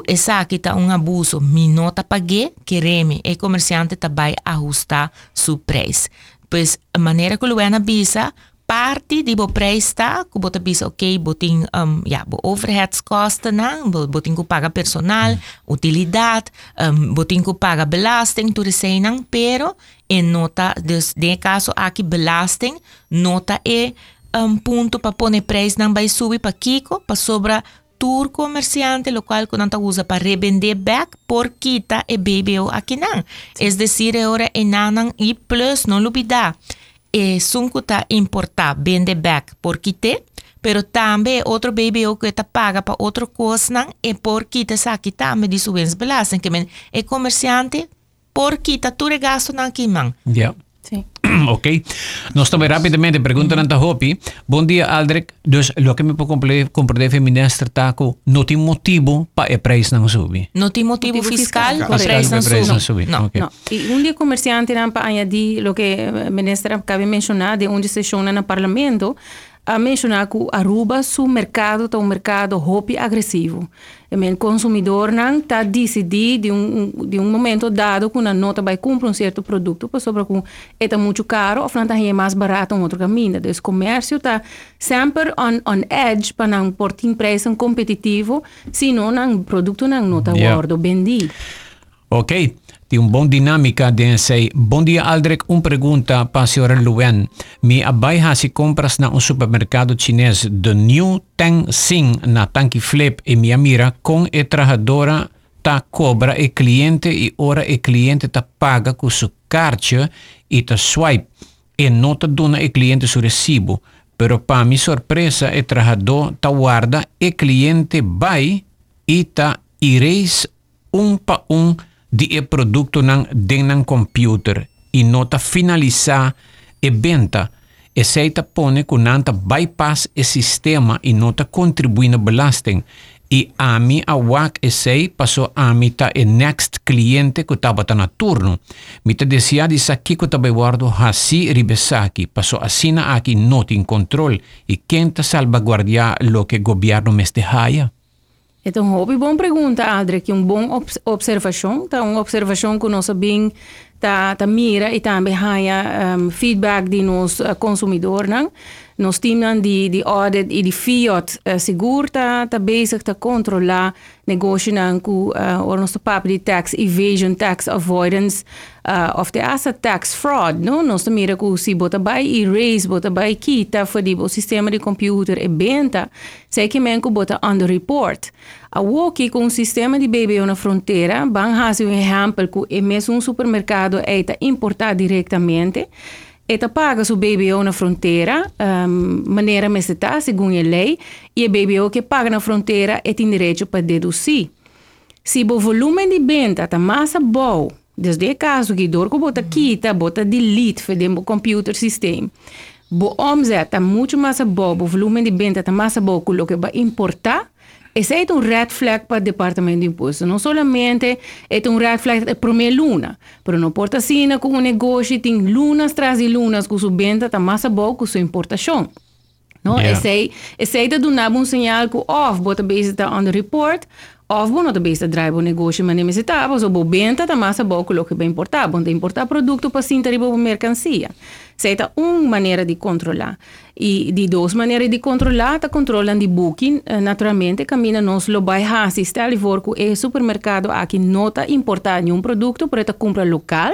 essa aqui está um abuso, me nota paguei, queremos, e comerciante também ajustar seu preço. Pois a maneira que o Luana bisa, parte de bo está, que bota bisa, ok, botin, um, ja, bo overheadskosten, não, botin que paga personal, mm. utilidade, um, que paga belasting, isso não, pero, em nota, dus, de caso aqui belasting, nota é um ponto para pôr preço não vai subir para Kiko, para sobra tur comerciante, lo cual con usa para revender back por quita e BBO a Kenan. Es decir, ahora enanan y plus, no lo olvida. Eh, sunkuta importa, vende back por quite, pero también otro BBO que te paga para otro cosnan y por quita aquí también de su que men, el comerciante por quita tu regasto nan kiman. Yeah. Sim. [CLEARS THROAT] ok. Nós também rapidamente perguntando a Hopi. Bom dia, Aldrich. Dus, lo que me pode compreender ministro taco, não tem motivo para o preço não subir. Não tem motivo, motivo fiscal, fiscal para o preço não subir. Não, okay. não. E um dia comerciante não para añadir lo que o ministro acaba de mencionar de onde sessiona no parlamento, a mencionar que Aruba, su mercado está um mercado hopi agressivo. O consumidor não está decidido de um, de um momento dado que uma nota vai comprar um certo produto, para sobre que é muito caro, ou não é mais barato um outro caminho. Então, o comércio está sempre on, on edge para não pôr preço competitivo, senão o produto não está yeah. vendido. Ok. Tem uma boa dinâmica de say, bom dia Aldrich, uma pergunta para senhora Luen. Me abaixa se compras na um supermercado chinês de New Tang Sing na Tanki Flip e minha mira com a trabalhadora ta cobra e cliente e ora e cliente ta paga com seu carte e ta swipe e não ta dona e cliente seu recibo. Pero para mi sorpresa, el trabajador ta guarda el cliente vai y ta ireis un pa un die e producto nan den nan computer y nota finaliza e venta e seita pone kunanta bypass e sistema y nota contribuina belasting e y a mí a WAC ese pasó a mí ta el next cliente que estaba tan a turno. Mi te decía de aquí que estaba guardo así ribesaki, pasó así na aquí no control y quien te salvaguardia lo que gobierno me este haya. Então, hobby bom pergunta, Adre, que um bom obs observação, tá uma observação que nós bem tá tá mira e também há um, feedback de nos uh, consumidor, não? Nós temos de de audit e de fiat uh, seguro tá tá bezig te controlar negócio não com uh, o nosso papo de tax evasion, tax avoidance uh, of the asset tax fraud, não? Nós mira que se bota by erase, bota by quita, for o sistema de computer e benta, sei que men que bota under report. A aqui com o sistema de BBO na fronteira, van fazer um exemplo que é mesmo um supermercado é importar diretamente, Eta paga su BBO na fronteira, um, maneira mas está, segundo a lei, e a BBO que paga na fronteira é tem direito para deduzir. Se o volume de venda está mais bom, desde o caso que dor que bota quita, bota delete para o computer system, o omzet está muito mais bom, o volume de venda está mais bom que vai importar, esse é um red flag para o departamento de imposto. Não somente é um red flag para a luna, mas não importa assim com um negócio tem lunas atrás de lunas com sua venda está mais boa que sua importação. Não? Yeah. Esse, esse é de dar um sinal que off, bota base está the report, drive o negócio, mas nem se está, mas o venda está mais boa que o que vai importar, bom, importar produto para sim, para mercancia. Essa é uma maneira de controlar. E de duas maneiras de controlar, está controlando de booking, eh, naturalmente, caminha nos lo vai hasi, stelle voor que é supermercado aqui nota importar nenhum produto, para tá compra local,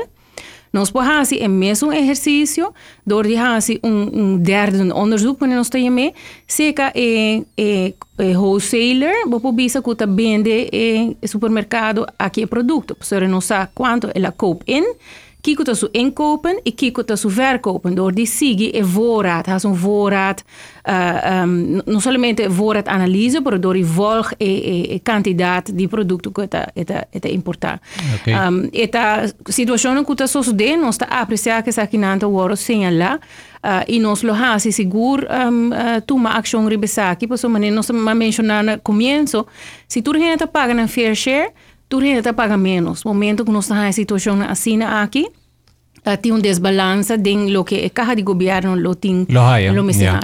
Nos pues hacer el mismo ejercicio, door hacer un, un derde onderzoek wanneer ons TME, seca en eh, eh, wholesaler, bisa pues kuta vende en supermercado aquel producto. Pues Pero no sabe cuánto es la koop in. kijk het als u inkopen, ik kijk het als u verkopen. Door die sigi een voorraad, als een voorraad, uh, um, niet alleen voorraadanalyse, maar door die volg e, kandidaat die producten kunnen importeren. Okay. Ehm, um, eta situatie ook dat zoals de ons te appreciëren dat we aantal woorden signalen. Uh, in ons locatie seguro um, ehm, uh, toma acción ribesaki, pues o menos me mencionar al comienzo, si tú tienes que pagar fair share, Turista paga menos. Momento que nós estamos em situação assim aqui, tem um desbalança de lo que a caja de governo lo tem lo haya, lo yeah.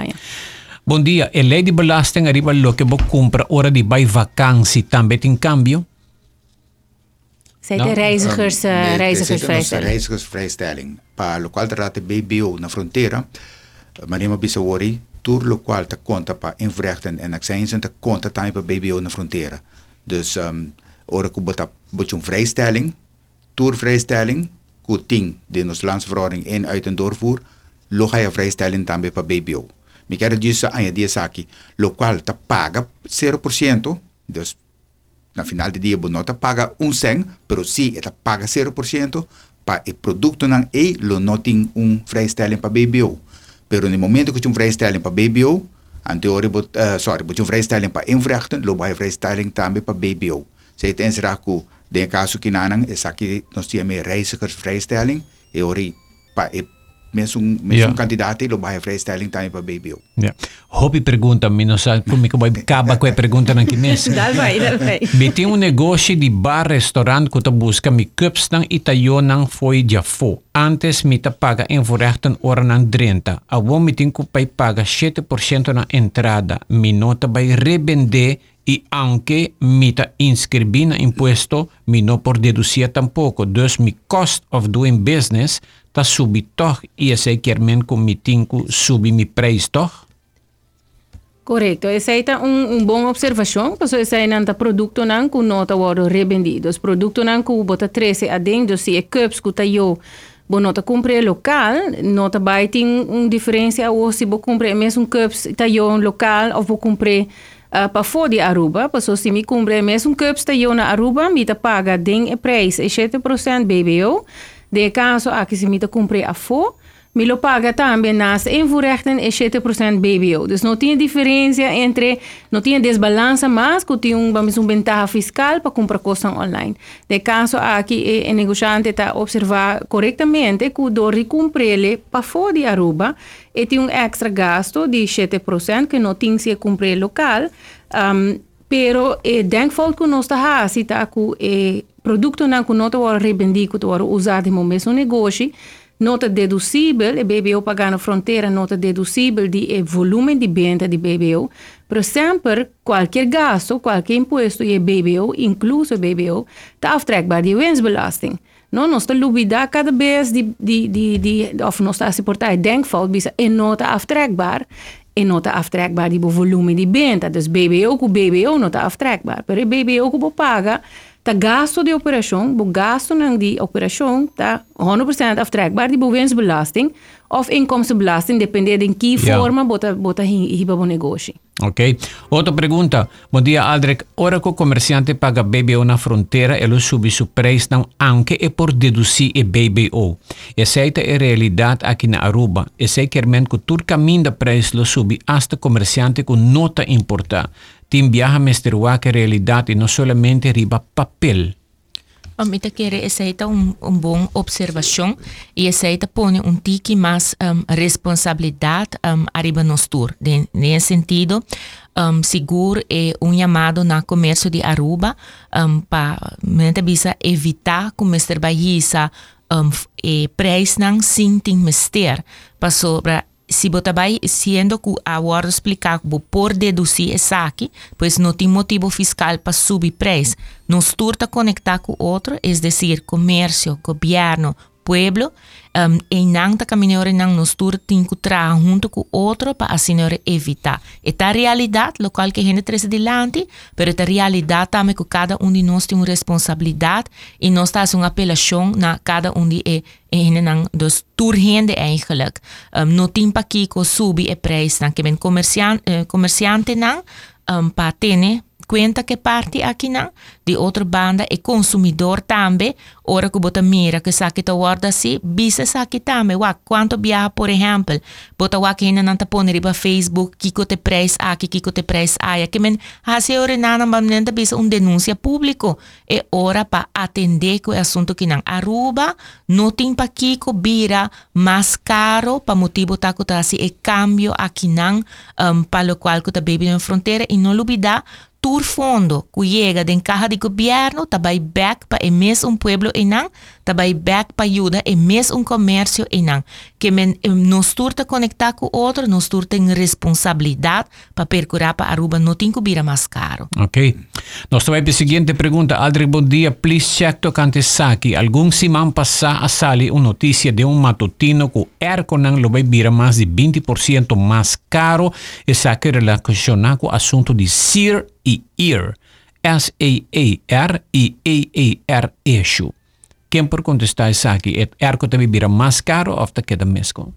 Bom dia, a lei de belasting arriba lo que você compra hora de vai vacância também tem cambio? Zij de reizigers, uh, nee, reizigersvrijstelling. reizigersvrijstelling. Para o qual trata BBO na fronteira, maar neem bisa worry, tur lo qual te conta para invrechten en accijnsen te conta também para BBO na fronteira. Dus um, ora ku bota botje een vrijstelling, toervrijstelling, ku ting de nos landsverordening in uit en doorvoer, lo ga je vrijstelling tambe pa BBO. Mi quero dizer a dia saki, lo qual ta paga 0%, dus na final de dia bonota paga un cent, pero si eta paga 0% pa e produto nan e lo noting un vrijstelling pa BBO. Pero no momento que tu um vrijstelling pa BBO, anterior uh, sorry, bot um vrijstelling pa invrechten, lo vai vrijstelling tambe pa BBO. Zij ten sraku den caso que nanang é aqui nós tínhamos reizigersvrijstelling e ori pa e mesmo mesmo yeah. candidato lo vai vrijstelling também para baby. Ja. Hobby pergunta me não sabe como que vai acaba com a pergunta aqui mesmo. Dal vai, dal vai. Me tem um negócio de bar restaurant que tu busca me cups nang itayo nang foi de fo. Antes me ta paga em voorrechten ora nang 30. Agora me tem que paga 7% na entrada. Me nota vai rebender y aunque mita inscribina impuesto, mi no por deducir tampoco. Dus mi cost of doing business ta subi toch y ese kermen con mi tinku subi mi preis toch. Correcto, esa pues, es una un buena observación, porque esa es un producto que no está revendido. El producto que bota 13 adentro, si es cups que yo, no te compre local, no te va diferencia o si vos compre, en un cups está yo local o vos compre uh, para fora Aruba, para se me cumpre mesmo que eu na Aruba, me paga den e prijs e 7% BBO. De caso a que se ta cumpre a fo, me lo paga também nas invoerrechten e 7% BBO. Dus não tinha diferença entre, não tinha desbalança, mas que vamos, uma ventaja fiscal para comprar coisas online. De caso aqui, o negociante está observar corretamente que o dor cumprir para fora de Aruba e tem um extra gasto de 7% que não tinha se cumprir local. Um, pero e denkfout que nós está se tá com e produto não que não está revendido, usado no mesmo negócio, nota deducível, e BBO pagar na fronteira, nota deducível de volume de venda de BBO, pero sempre qualquer gasto, qualquer imposto e BBO, incluso BBO, está aftrekbaar de winstbelasting. Não, nós estamos duvidar cada vez de, de, de, de of nós estamos a suportar denkfout, bisa e nota aftrekbaar, e nota aftrekbaar die volume de venda. Dus BBO com BBO nota aftrekbaar. Pero BBO que paga tá gasto de operação, o gasto die operação tá 100% aftrekbaar die bewinstbelasting of inkomstenbelasting, dependendo em que Ja. forma bota bota hiba o negócio. Ok. Outra pergunta. Bom dia, Aldrich. Ora que o comerciante paga BBO na fronteira, ele sube seu preço não anche é por deduzir e BBO. Essa é a realidade aqui na Aruba. Esse é que que todo caminho da preço lo sube hasta comerciante com nota importar. Tim viaja mesterua que realidade e não solamente riba papel. Um, ik querer aceita um, um bom observação e aceita põe um tique mais um, responsabilidade um, arriba nos tour. De, nesse sentido, um, seguro é um chamado na comércio de Aruba um, para evitar que o mestre baixisa um, e preço não sinta mester para sobre se você vai sendo que agora explicar por deduzir esse aqui, pois não tem motivo fiscal para subir preço. Nos turta conectar com outro, é decir, comércio, governo, pueblo, um, e não tá caminhando não nos tem que trabalhar junto com outro para assim evitar. É a realidade local que a gente traz delante, mas é a realidade também que cada um de nós tem uma responsabilidade e nós temos uma apelação na cada um de é en dan dus toerhende eigenlijk um, no timpa ki ko subi e prijs dan que ben comerciante uh, comerciante nan um, pa tene cuenta que parte aqui não de outra banda e consumidor também ora que bota mira que saque ta guarda assim bisa saque também wa quanto viaja por exemplo bota wa que ainda não tá pondo riba Facebook kiko te preço aqui kiko te preço aí que men hase ora nana mamnenta bisa um denúncia público e ora para atender que o assunto que não Aruba não tem pa kiko bira mais caro para motivo tá que tá assim e cambio aqui não um, para o qual que tá na fronteira e não olvidar turfondo, cuyega de encaja de gobierno, tabay back pa emes un pueblo enan, também back para ajuda emes um comércio enang que men nos turta conectar com outro nos turta tem responsabilidade para percurar para Aruba não tem que vir mais caro Ok. Nós vamos para a seguinte pergunta. Aldrich, bom dia. Please check to kante saki. Algum simão passar a sali uma notícia de um matutino que o Erconan lo vai virar mais de 20% mais caro e saque relacionado com o assunto de SEER e EAR. S-A-A-R e A-A-R issue. Quem por contestar isso aqui? É Erco também vira mais caro ou está queda mesmo?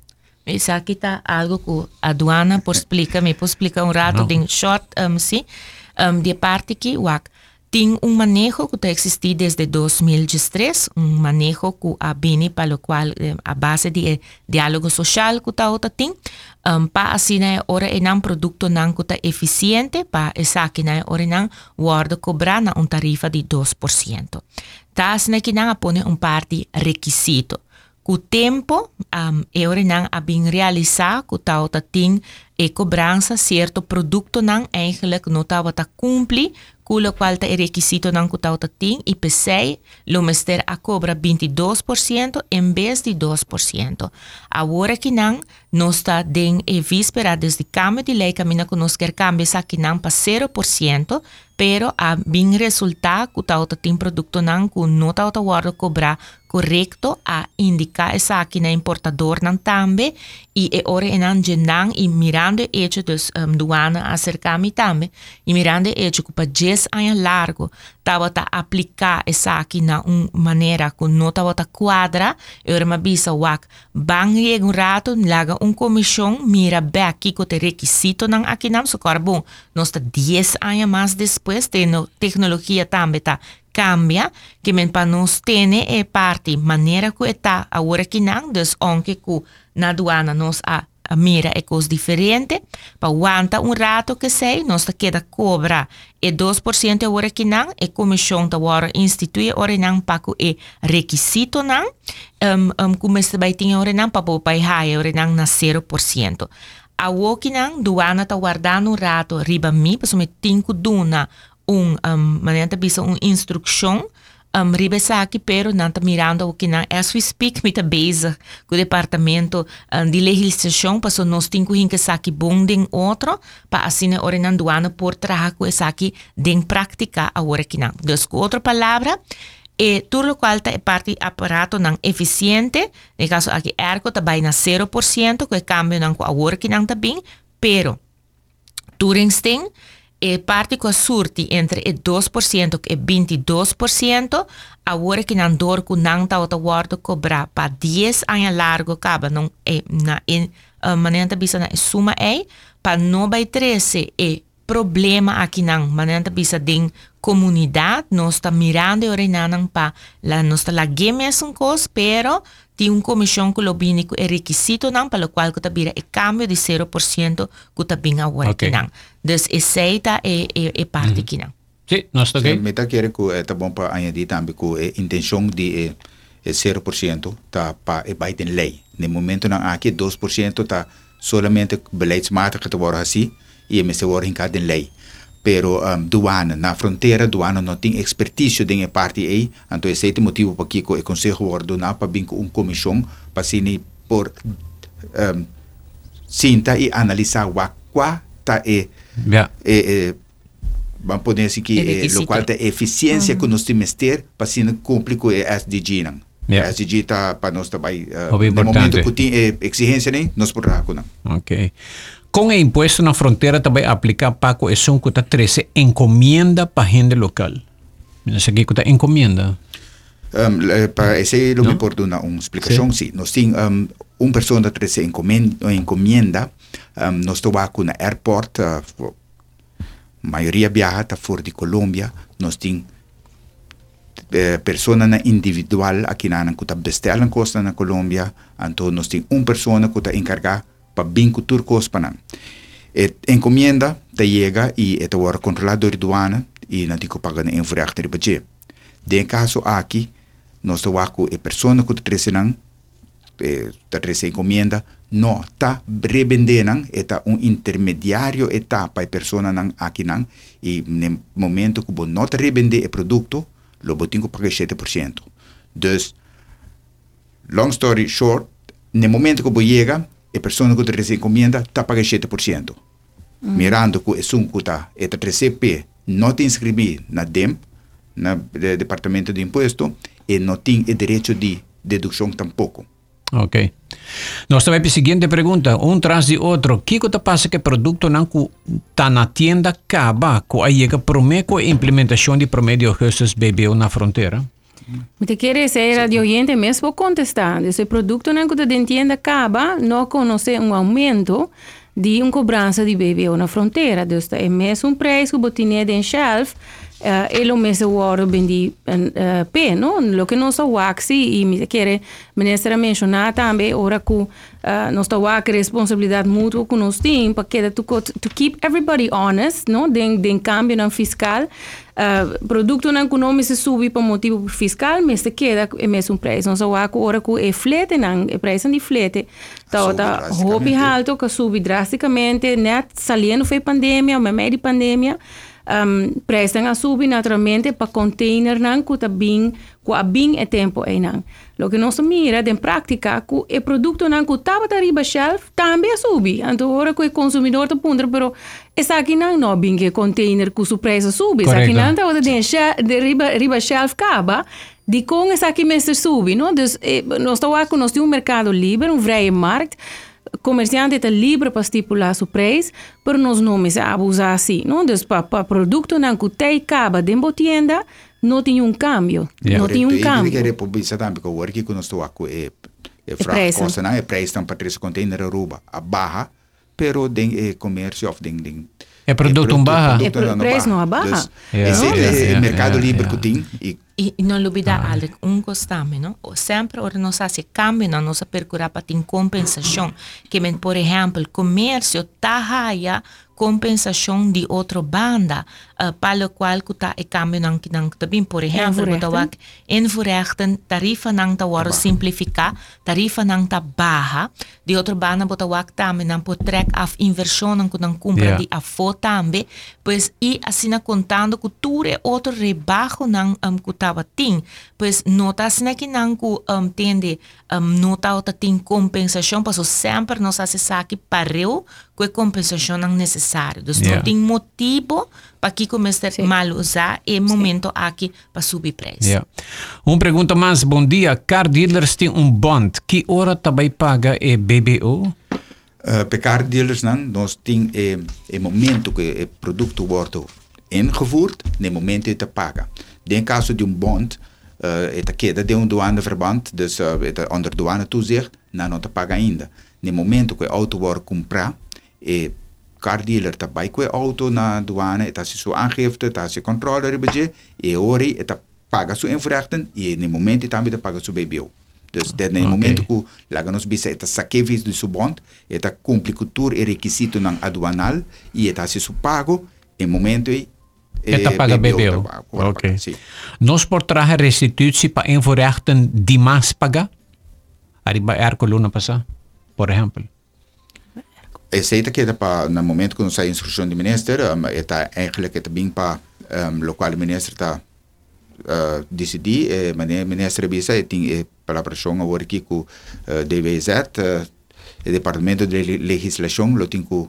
Isso aqui está algo que a aduana por explica, me por explicar um rato de short, um, sim, um, de parte que wak tem um manejo que está existido desde 2003, um manejo que a bini para o qual eh, a base de eh, diálogo social que está outra tem, um, para assim né, ora é um produto não que está eficiente, para essa aqui né, ora não guarda cobrar na um tarifa de 2%. tasnaki nang apone un parti requisito. Ku tempo um, eure nang abin realiza ku tauta ting ecobranza eh, cierto producto nang eigenlijk nota wata cumpli cu lo cual ta e requisito nang ku tauta ting y pesei lo mester a cobra 22% en vez de 2%. Ahora ki nang nosta den e víspera desde cambio de lei camina conoscer cambio sa ki nang pa 0% pero a bin resultado que ta otro producto nan que no ta otro guardo cobrar correcto a indicar esa que importador nan tambe y e ore enan y mirando hecho dus um, duana acercami tambe y mirando hecho cupa 10 años largo tabata aplica esa que na un manera con no tabata cuadra e ore ma wak bang rieg un rato laga un comisión mira be aquí con te requisito nan aquí nam so carbon nos 10 años más después tecnología tambe ta cambia, que men pa nos tene e parte maneira que está agora que não, onde que na aduana nos a a mira é coisa diferente, para aguanta um rato que sei, nós queda cobra e 2% agora que não, e comissão da agora institui ora não para é requisito não, um, um, como se vai ter ora não para poupar high ora não na 0%. A woki não, duana tá guardando um rato riba mi, para me duna um, um, maneira bisa um instrução, um, ribe aqui, pero está mirando o que não as we speak mit bezig com o departamento um, de legislação para nós que aqui bom den outro para assim ora não doana por trabalhar com aqui den prática agora que não então com outra palavra e tudo o qual é parte aparato não eficiente no caso aqui ergo também na 0% que cambio não com agora que não também pero Turingstein Eh, e partico surti entre 2% e 22% a wore ki nan dor pa 10 anya largo caba non e eh, na in eh, suma pa no 13 e problema aqui nan manenta bisa din está mirando pa la un cos pero ti un comisión que lo bini el requisito nan para lo cual que tabira el cambio de 0% que tabina work okay. nan. Dus es seita e eh, e eh, e eh, parte mm. kinan. Sí, no está okay. Sí, meta quiere que está bom para añadir también que intención de eh, 0% está para el Biden ley. En el momento nan aquí 2% está solamente beleidsmatig te worden gezien. Je moet worden in kaart in lei. Pero um, douane na fronteira douane não tem expertise de parte aí então esse é o motivo para que o conselho ordena para vir com uma comissão para se por um, sinta e analisar o qual tá é, yeah. é, é vamos poder dizer que é, é, qual é eficiência uhum. que nós temos ter para se cumprir com o SDG não yeah. SDG está para nós também uh, no momento que tem exigência nem nós podemos não ok Com a e imposto na fronteira também aplica Paco é 513 encomenda para gente local. Não sei o que para ese lo no? me por una, una explicación, sí. sí. Nos tiene um, una persona que se encomienda, encomienda um, nos va con el aeropuerto, uh, mayoría viaja fuera de Colombia, nos tiene eh, persona na individual aqui na nang kuta bestelan costa na Colombia, então nós tem uma pessoa que está encargada pabinku turco ospanan. Et encomienda te llega y e te wordt controlado de aduana y no digo pagan en vraag ter budget. De caso aquí, nos te waku e persona que te trecenan, eh, te trece encomienda, no ta rebendenan, eta un intermediario etapa y persona nan aquí nan, y en momento que no te rebende el producto, lo botingo paga 7%. Dus, long story short, en el momento que vos llega, e persona que te encomenda está pagando 7%. Mm. Mirando que é um que está, é 3CP, não te inscrever na DEM, no Departamento de Imposto, e não tem o direito de dedução tampouco. Ok. Nós também a seguinte pergunta, um traz de outro. O que que passa que produto não está na tienda acaba com a chega prometo a implementação de promédio ajustes BBO na fronteira? Te quiere ser radio oyente mesmo contestar. Esse produto não que te entende acaba, não conhece um aumento de uma cobrança de BBO na fronteira. Então, é mesmo um preço que você tem em shelf, uh, e lo mesmo oro bendi uh, pe, no? Lo que nós waxi e me quer ministra mencionar também ora que uh, nós tá wax responsabilidade mútua que nós tem para que to, to keep everybody honest, no? Den den cambio na fiscal uh, produto não econômico se sube por motivo fiscal, mas se queda é mesmo preço. Nós wax ora que é flete não, é preço de flete tá tá hobby alto que sube drasticamente, net saliendo foi pandemia, o meio de pandemia um, prijzen gaan subi naturalmente para container nan kuta bing ku a bing e tempo e nan. Lo que nós mira den prática ku e produto nan ku taba ta riba shelf também a subi. Anto ora ku e consumidor ta pundra pero e sa ki nan no bing e container ku su presa subi. Sa ki nan ta oda den shel, de riba, riba shelf kaba di con e sa ki messe subi. No? Dus e, nós ta waku nós tem um mercado livre, um vrije markt. Comerciante está livre para estipular seu preço, mas nós não abusar assim. Não, então, para o produto que tem acaba dentro da tienda, não tem um câmbio. Yeah. Não tem um câmbio. Eu queria publicar também que o work que nós estamos aqui é fraco, costa não é preço para três container rouba a barra, pero den é comércio of É produto um barra? É preço não abaja. Dus, Ja. Esse é ja, mercado ja, livre que tem e E e não olvidar ah. algo, um costame, não? O- Sempre ora nós se cambia na nossa percura para ter compensação. Que, men, por exemplo, comércio tá raia compensação de outra banda, uh, para o qual tá e cambio nang nang também, por exemplo, botawak. Invoerrechten, tarifa nang ta waro simplificar, tarifa nang ta baja, de outra banda botawak também nang po trek af inversão nang nang compra Yeah. de afo também, pois e assim contando tudo é outro rebaixo nang um, que tava tim, pois nota assim que nang ku um, tende um, nota outra tim compensação, passo sempre nós acessar que pareu que compensação nang necessário, dus Yeah. não tem motivo para que começar mal usar e momento aqui para subir preço. Yeah. Uma pergunta mais, bom dia. Car dealers têm um bond. Que hora também paga é BBO? Uh, pecar dealers não, nós tem é, é momento que o produto wordt ingevoerd, no momento ele paga. In caso de um bond, uh, het queda de um douaneverband, dus uh, het onder douane toezicht, não não te paga ainda. No momento que o auto wordt comprar, e Cardieler, ta bike auto na douane eta si so aangifte ta si controller ribje e, e ori eta paga su invrechten e no momento também ta paga su bebio dus dat okay. moment ku laganos bisa eta sakevis do dus su bond eta cumpli cultur e requisito nan aduanal e eta si su pago e momento e het eh, paga BBO. Oké. Okay. Nos por traje restitutie pa invoerechten di mas paga? Arriba kolona luna pasa, por exemplo. Aceita que para no momento que nós sai instrução do ministro, um, eta eigenlijk eta bem para um, local ministro está uh, decidir, e meneer ministro bisa e tem e para pressão agora aqui com uh, DWZ, uh, o departamento de Le- legislação, lo tem que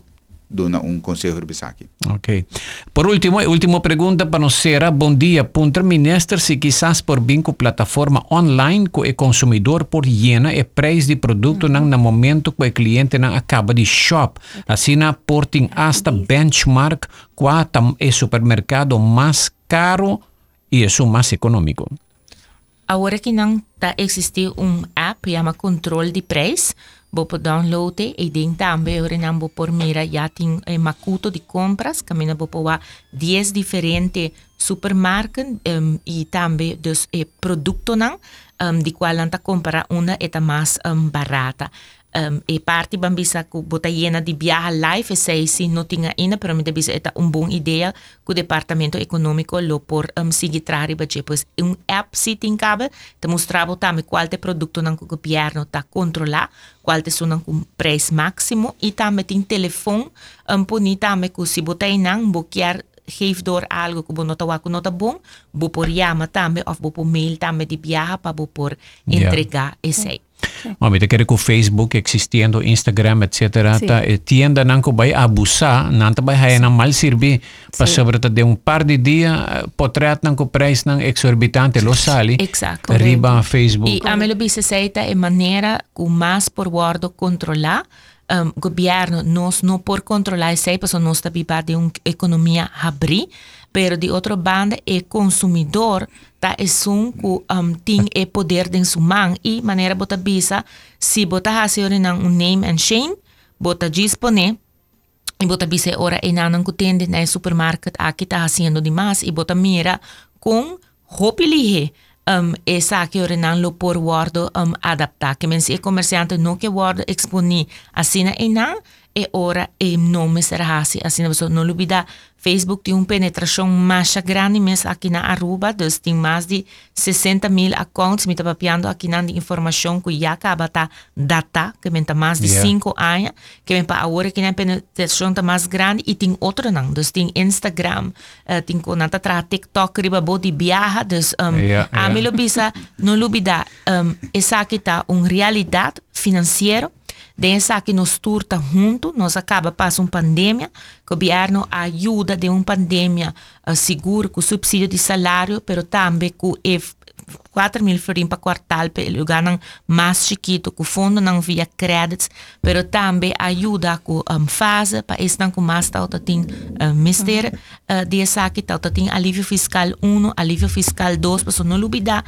um conselho bisa aqui. Ok. Por último, última pergunta para será, bom dia, punter minister se quizás por bem com plataforma online que o consumidor por llena e preço de produto nang na momento que o cliente nang acaba de shop. Assim na porting hasta benchmark qua tam é supermercado mais caro e é o mais econômico. Agora que não está existir um app chama controle de preço, bopo downloade e den tambe e orenan bopo mira ya tin eh, makuto de compras camina bopo wa 10 diferente supermarken em, um, y tambe dus eh, nan um, di cual compra una eta más um, em, barata. Em, um, e parti bambisa ku bota yena di viaja live e sei si no tinga ina pero mi de bisa eta un bon idea ku departamento economico lo por em, um, sigi trari baje pues un app si tinkabe te mostravo tame qualte producto nan ku pierno ta controla qualte sono ku price maximo e tame tin telefon um, poni tame ku si bota inan bokiar geef door algo que no tawa no ta bon bo por llama tambe of bo por mail tambe di viaja pa bo por entrega yeah. ese Mami, te ku Facebook existiendo, Instagram, etcétera. Sí. Eh, tienda nanko bay abusa, nanta bay hay na mal sirvi. Pa sí. sobre de un par de días, eh, potrat nanko prijs nan exorbitante lo sali. Exacto. Facebook. Y a me lo dice seita en manera ku más por guardo controlar um, gobierno nos no por controlar sepa, so nos tabi de un economía habri pero de outra banda é consumidor tá é um que um, tem o poder de sua mão e maneira bota bisa se bota fazer um name and shame bota disponer e bota bisa ora e nanan que tende na supermarket aqui tá fazendo demais e bota mira com hopelihe um, essa que ora nan lo por wordo um, adaptar. Que men se comerciante no que wordo exponi assim e nan e ora e nome será assim assim você não olvida Facebook tem uma penetração mais grande mesmo aqui na Aruba, dus tem mais de 60 mil accounts, me está papiando aqui na informação que já acaba tá data, que me tá mais de Yeah. 5 anos, que me para agora que na penetração tá mais grande e tem outro não, dus tem Instagram, uh, tem com nata tra TikTok, riba bo de viaja, dus um, Yeah, a yeah. mim lo bisa, não olvida, um, essa aqui tá uma realidade financeira, Densa que nos turta junto, nós acaba passar uma pandemia, o governo ajuda de uma pandemia uh, seguro com subsídio de salário, pero também com e 4 mil florin para quartal, pelo ganham mais chiquito, com fundo não via créditos, pero também ajuda com um, fase, para esse não com mais tauta tem uh, mister, uh, de essa que tauta tem alívio fiscal 1, alívio fiscal 2, para não olvidar,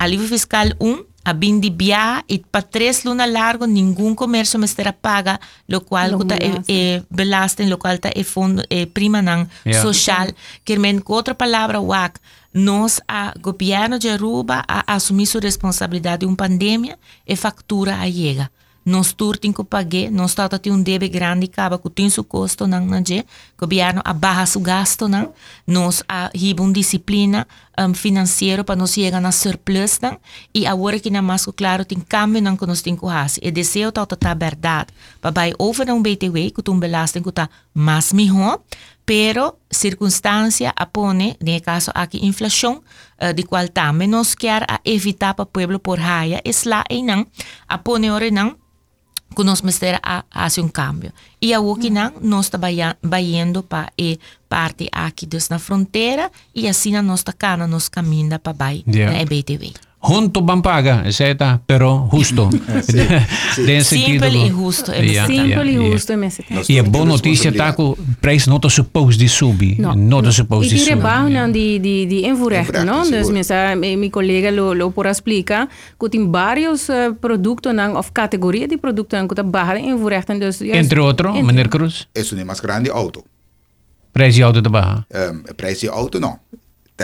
alívio fiscal 1 a bindi bia e para três luna largo nenhum comércio me será paga lo qual Lo kuta e, belasting. e belasting lo qual ta e fundo e prima nang Yeah. social que men com outra palavra wak nós a governo de Aruba a assumir sua responsabilidade de uma pandemia e factura a chega tur tem que pagar nós tá tem um débito grande acaba que tem seu custo nang na je governo a barra seu gasto nang. Nós a uma disciplina um, financeiro para nós chegar na surplus nang. E agora que na mais claro tem câmbio nang que nós tem que fazer e desejo tá tá verdade para vai over um BTW que tu belasting que tá mais melhor pero circunstância apone, nesse caso aqui inflação, uh, de qual também nós quer a evitar para o povo por raia, es lá e não, apone ora não, que nós mester a fazer um cambio. E a que não, nós está indo para a parte aqui dos na fronteira e assim nós está cana, nós caminha para vai Yeah. na BTV. juntos van paga, etcétera, pero justo. [LAUGHS] sí, sí. [LAUGHS] Den y justo. Yeah, Simpel y justo yeah. E é boa notícia, tá? Que o preço não está supposed de subir. Não, não está supposed de subir. E rebaixam de, de, de envurecer, não? Então, minha, minha colega lo, lo por explica que tem vários uh, eh, produtos, não, ou categoria de produtos que estão baixando envurecer. Então, entre outros, entre... meneer Cruz? É uma mais grande auto. Preço de auto está baixo? Um, em, preço de auto, não.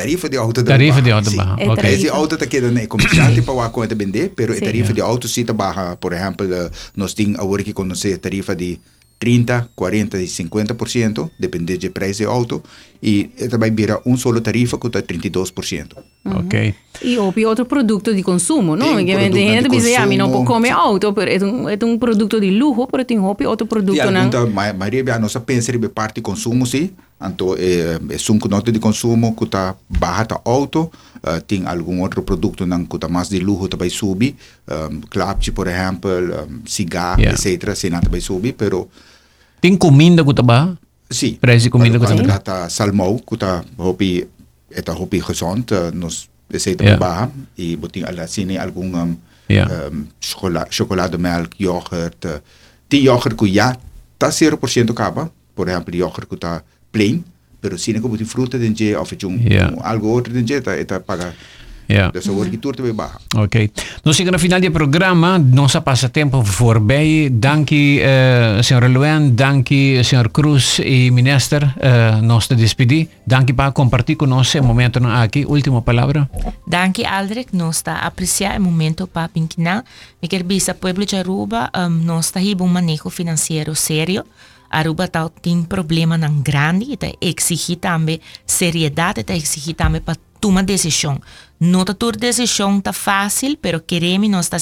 Tarifa de auto Tarifa de auto sim. barra. É Ok. Preço de tarifa. auto está quedando é comerciante para o conta vender, pero a tarifa de auto sim está barra. Por exemplo, eh, nós temos agora que conhecer tarifa de 30, 40 e 50%, depende do preço de auto, e também vira um solo tarifa que está 32%. Ok. E op outro produto de consumo, não? Tem tem gente de que diz, ah, não consumo. come auto, pero é um, é um produto de luxo, pero tem outro produto não. alguma ma- maioria da nossa pensa de parte de consumo sim, então é, é um nota de consumo que está barra tá alto, uh, tem algum outro produto não que está mais de luxo também subir, um, clapte por exemplo, um, cigarro, Yeah. etc, se não também subir, pero Tem comida que está barra? sim. Preço de comida que quando também. tá salmão que está hopi eta hopi gezond, nos receita Yeah. barra e botin assim algum um, Yeah. um, chocolade, chocolademelk, yoghurt. Uh, die yoghurt que já está 0% capa, por exemplo, yoghurt que está plain, pero se não botin fruta of um, Yeah. um, algo outro dentro, tá, tá paga. Ja. Da sabor que tudo também barra. Ok. Nós chegamos no final do programa. Nosso passatempo voorbij. Dank uh, senhor Luen, dank senhor Cruz e minister. Uh, nós te despedi. Dank para compartilhar conosco o momento aqui. Última palavra. Danke Aldrich, nós está a apreciar o momento para pinquinar. Me quer bisa pueblo de Aruba, um, nós está um manejo financeiro sério. Aruba tá, tem problema não grande, está exigir também seriedade, está exigir também para tomar decisão. Não tá toda decisão tá fácil, pero queremos nós está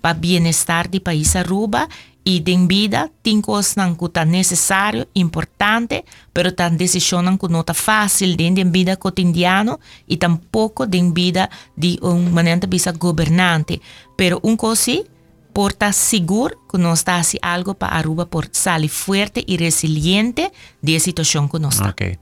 para bem-estar do país Aruba e de vida tem coisas não que tá necessário, importante, pero tá decisão não que não tá fácil dentro da vida cotidiana e tampouco dentro da vida de um maneira bisa governante. Pero um coisa Porta seguro que nos está haciendo algo para Aruba por salir fuerte y resiliente de la situación que nos está. Okay.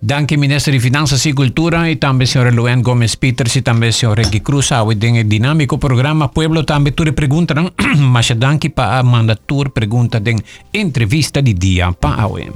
Danke, minister de Finanzas y Cultura, y también señor Luan Gómez Peters y también señor Ricky Cruz, hoy en el dinámico programa Pueblo, también tú le preguntan, [CLEARS THROAT] más danke para mandar tu pregunta en entrevista de día para hoy.